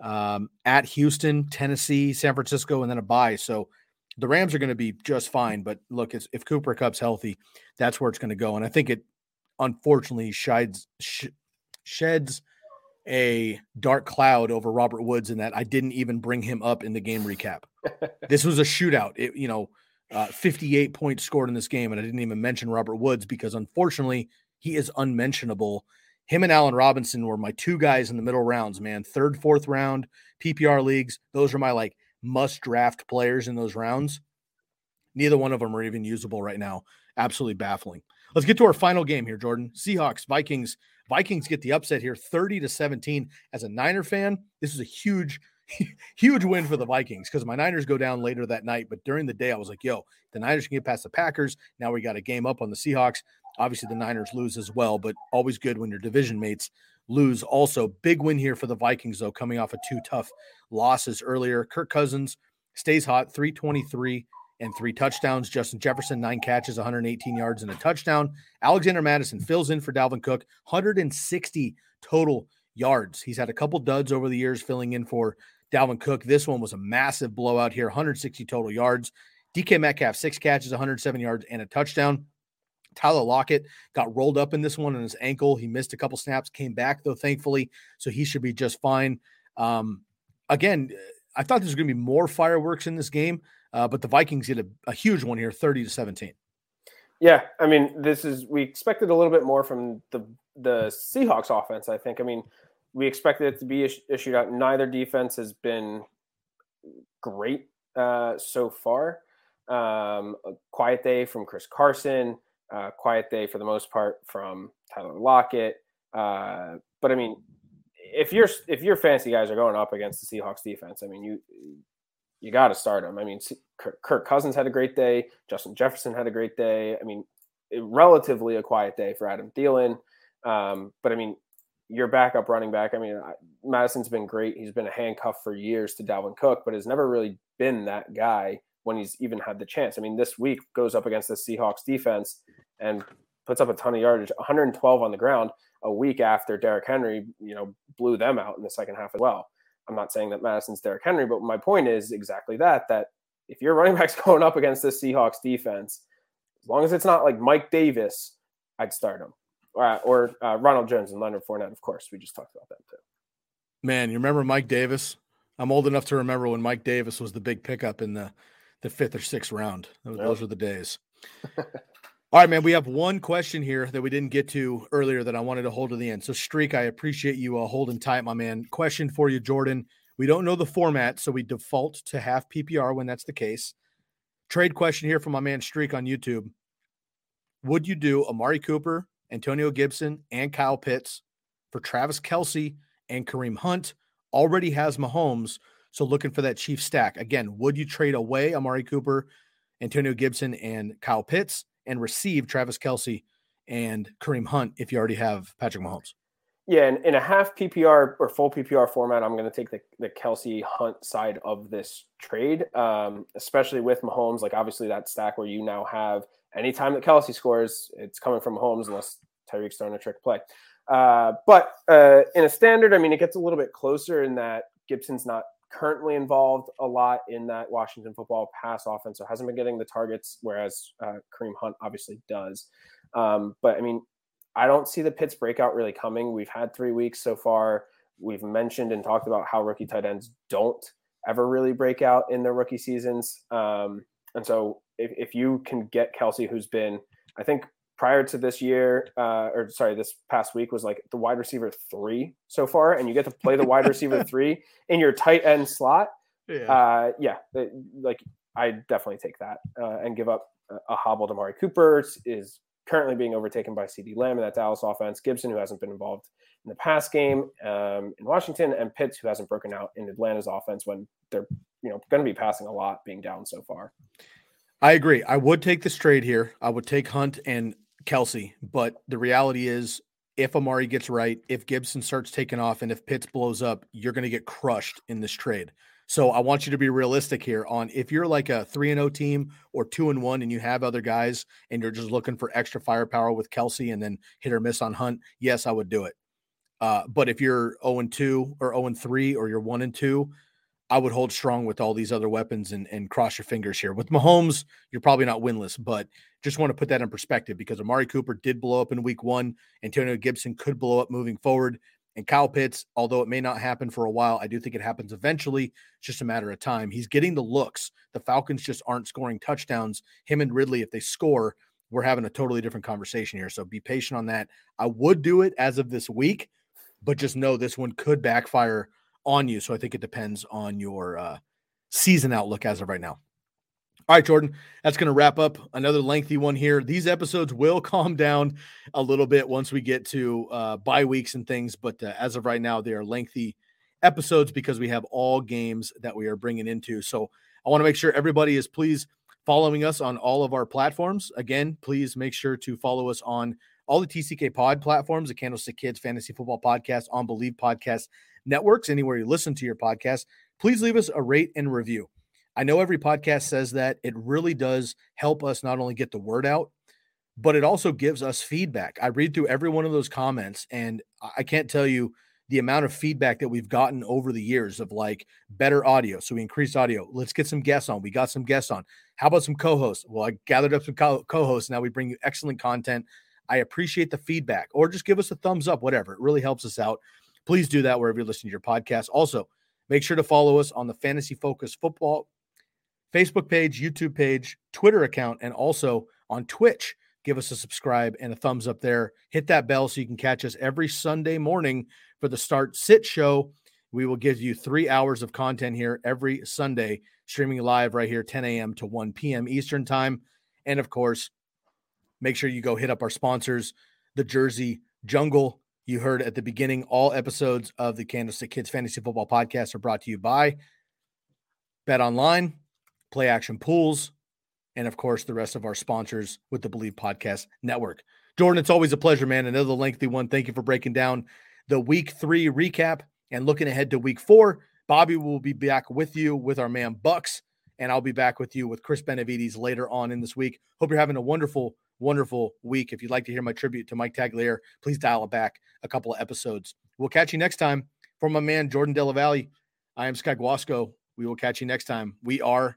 um, at Houston, Tennessee, San Francisco, and then a bye. So the Rams are going to be just fine. But look, if Cooper Kupp's healthy, that's where it's going to go. And I think it unfortunately sheds sh- sheds a dark cloud over Robert Woods in that I didn't even bring him up in the game recap. <laughs> this was a shootout. It, you know, uh, 58 points scored in this game, and I didn't even mention Robert Woods because unfortunately he is unmentionable him and Allen Robinson were my two guys in the middle rounds, man. Third, fourth round PPR leagues. Those are my like must draft players in those rounds. Neither one of them are even usable right now. Absolutely baffling. Let's get to our final game here, Jordan. Seahawks, Vikings. Vikings get the upset here 30 to 17. As a Niner fan, this is a huge, <laughs> huge win for the Vikings because my Niners go down later that night. But during the day, I was like, yo, the Niners can get past the Packers. Now we got a game up on the Seahawks. Obviously, the Niners lose as well, but always good when your division mates lose. Also, big win here for the Vikings, though, coming off of two tough losses earlier. Kirk Cousins stays hot, 323 and three touchdowns. Justin Jefferson, nine catches, 118 yards, and a touchdown. Alexander Mattison fills in for Dalvin Cook, 160 total yards. He's had a couple duds over the years filling in for Dalvin Cook. This one was a massive blowout here, 160 total yards. DK Metcalf, six catches, 107 yards, and a touchdown. Tyler Lockett got rolled up in this one on his ankle. He missed a couple snaps, came back though, thankfully. So he should be just fine. Um, again, I thought there was going to be more fireworks in this game, uh, but the Vikings get a, a huge one here, 30 to 17. Yeah, I mean, this is we expected a little bit more from the the Seahawks offense. I think. I mean, we expected it to be a, a shootout. Neither defense has been great uh, so far. Um, quiet day from Chris Carson uh, quiet day for the most part from Tyler Lockett. Uh, but I mean, if your if your fantasy guys are going up against the Seahawks defense, I mean you you got to start them. I mean, Kirk Cousins had a great day. Justin Jefferson had a great day. I mean, relatively a quiet day for Adam Thielen. Um, but I mean, your backup running back. I mean, Mattison's been great. He's been a handcuff for years to Dalvin Cook, but has never really been that guy when he's even had the chance. I mean, this week goes up against the Seahawks defense and puts up a ton of yardage, 112 on the ground a week after Derrick Henry, you know, blew them out in the second half as well. I'm not saying that Mattison's Derrick Henry, but my point is exactly that, that if your running back's <laughs> going up against this Seahawks defense, as long as it's not like Mike Davis, I'd start him. Uh, or uh, Ronald Jones and Leonard Fournette, of course. We just talked about that too. Man, you remember Mike Davis? I'm old enough to remember when Mike Davis was the big pickup in the the fifth or sixth round. Those, yep. those were the days. <laughs> All right, man. We have one question here that we didn't get to earlier that I wanted to hold to the end. So, Streak, I appreciate you uh, holding tight, my man. Question for you, Jordan. We don't know the format, so we default to half PPR when that's the case. Trade question here from my man Streak on YouTube. Would you do Amari Cooper, Antonio Gibson, and Kyle Pitts for Travis Kelce and Kareem Hunt? Already has Mahomes, so looking for that chief stack. Again, would you trade away Amari Cooper, Antonio Gibson, and Kyle Pitts and receive Travis Kelce and Kareem Hunt if you already have Patrick Mahomes? Yeah, and in a half PPR or full PPR format, I'm going to take the, the Kelce Hunt side of this trade, um, especially with Mahomes. Like, obviously, that stack where you now have anytime that Kelce scores, it's coming from Mahomes unless Tyreek's throwing a trick play. Uh, but uh, in a standard, I mean, it gets a little bit closer in that Gibson's not currently involved a lot in that Washington football pass offense, so hasn't been getting the targets, whereas uh, Kareem Hunt obviously does. Um, but I mean, I don't see the Pitts breakout really coming. We've had three weeks so far. We've mentioned and talked about how rookie tight ends don't ever really break out in their rookie seasons. Um, and so if, if you can get Kelce, who's been, I think prior to this year, uh, or sorry, this past week was like the wide receiver three so far, and you get to play the wide receiver <laughs> three in your tight end slot. Yeah, uh, yeah, it, like I definitely take that uh, and give up a, a hobbled Amari Cooper is currently being overtaken by CeeDee Lamb in that Dallas offense. Gibson, who hasn't been involved in the pass game um, in Washington, and Pitts, who hasn't broken out in Atlanta's offense when they're you know going to be passing a lot, being down so far. I agree. I would take this trade here. I would take Hunt and Kelce. But the reality is, if Amari gets right, if Gibson starts taking off, and if Pitts blows up, you're going to get crushed in this trade. So I want you to be realistic here on if you're like a three and O oh team or two and one, and you have other guys, and you're just looking for extra firepower with Kelce and then hit or miss on Hunt. Yes, I would do it. Uh, but if you're 0 and 2 or 0 and 3 or you're 1 and 2, I would hold strong with all these other weapons and, and cross your fingers here. With Mahomes, you're probably not winless, but just want to put that in perspective because Amari Cooper did blow up in week one. Antonio Gibson could blow up moving forward. And Kyle Pitts, although it may not happen for a while, I do think it happens eventually. It's just a matter of time. He's getting the looks. The Falcons just aren't scoring touchdowns. Him and Ridley, if they score, we're having a totally different conversation here. So be patient on that. I would do it as of this week, but just know this one could backfire on you. So I think it depends on your uh, season outlook as of right now. All right, Jordan, that's going to wrap up another lengthy one here. These episodes will <laughs> calm down a little bit once we get to uh, bye weeks and things, but uh, as of right now, they are lengthy episodes because we have all games that we are bringing into. So I want to make sure everybody is please following us on all of our platforms. Again, please make sure to follow us on all the TCK pod platforms, the Candlestick Kids Fantasy Football Podcast, on Bleav Podcast networks, anywhere you listen to your podcast. Please leave us a rate and review. I know every podcast says that. It really does help us not only get the word out, but it also gives us feedback. I read through every one of those comments, and I can't tell you the amount of feedback that we've gotten over the years of like better audio. So we increased audio. Let's get some guests on. We got some guests on. How about some co-hosts? Well, I gathered up some co- hosts Now we bring you excellent content. I appreciate the feedback, or just give us a thumbs up, whatever. It really helps us out. Please do that wherever you're listening to your podcast. Also, make sure to follow us on the Fantasy Focus Football Facebook page, YouTube page, Twitter account, and also on Twitch. Give us a subscribe and a thumbs up there. Hit that bell so you can catch us every Sunday morning for the Start Sit Show. We will give you three hours of content here every Sunday, streaming live right here, 10 a.m. to 1 p.m. Eastern Time. And of course, make sure you go hit up our sponsors the Jersey Jungle. You heard at the beginning, all episodes of the Candlestick Kids Fantasy Football Podcast are brought to you by Bet Online, Play Action Pools, and of course, the rest of our sponsors with the Bleav Podcast Network. Jordan, it's always a pleasure, man. Another lengthy one. Thank you for breaking down the week three recap and looking ahead to week four. Bobby will be back with you with our man Bucks, and I'll be back with you with Chris Benavides later on in this week. Hope you're having a wonderful, wonderful week. If you'd like to hear my tribute to Mike Tagliere, please dial it back a couple of episodes. We'll catch you next time. For my man Jordan Della Valle, I am Sky Guasco. We will catch you next time. We are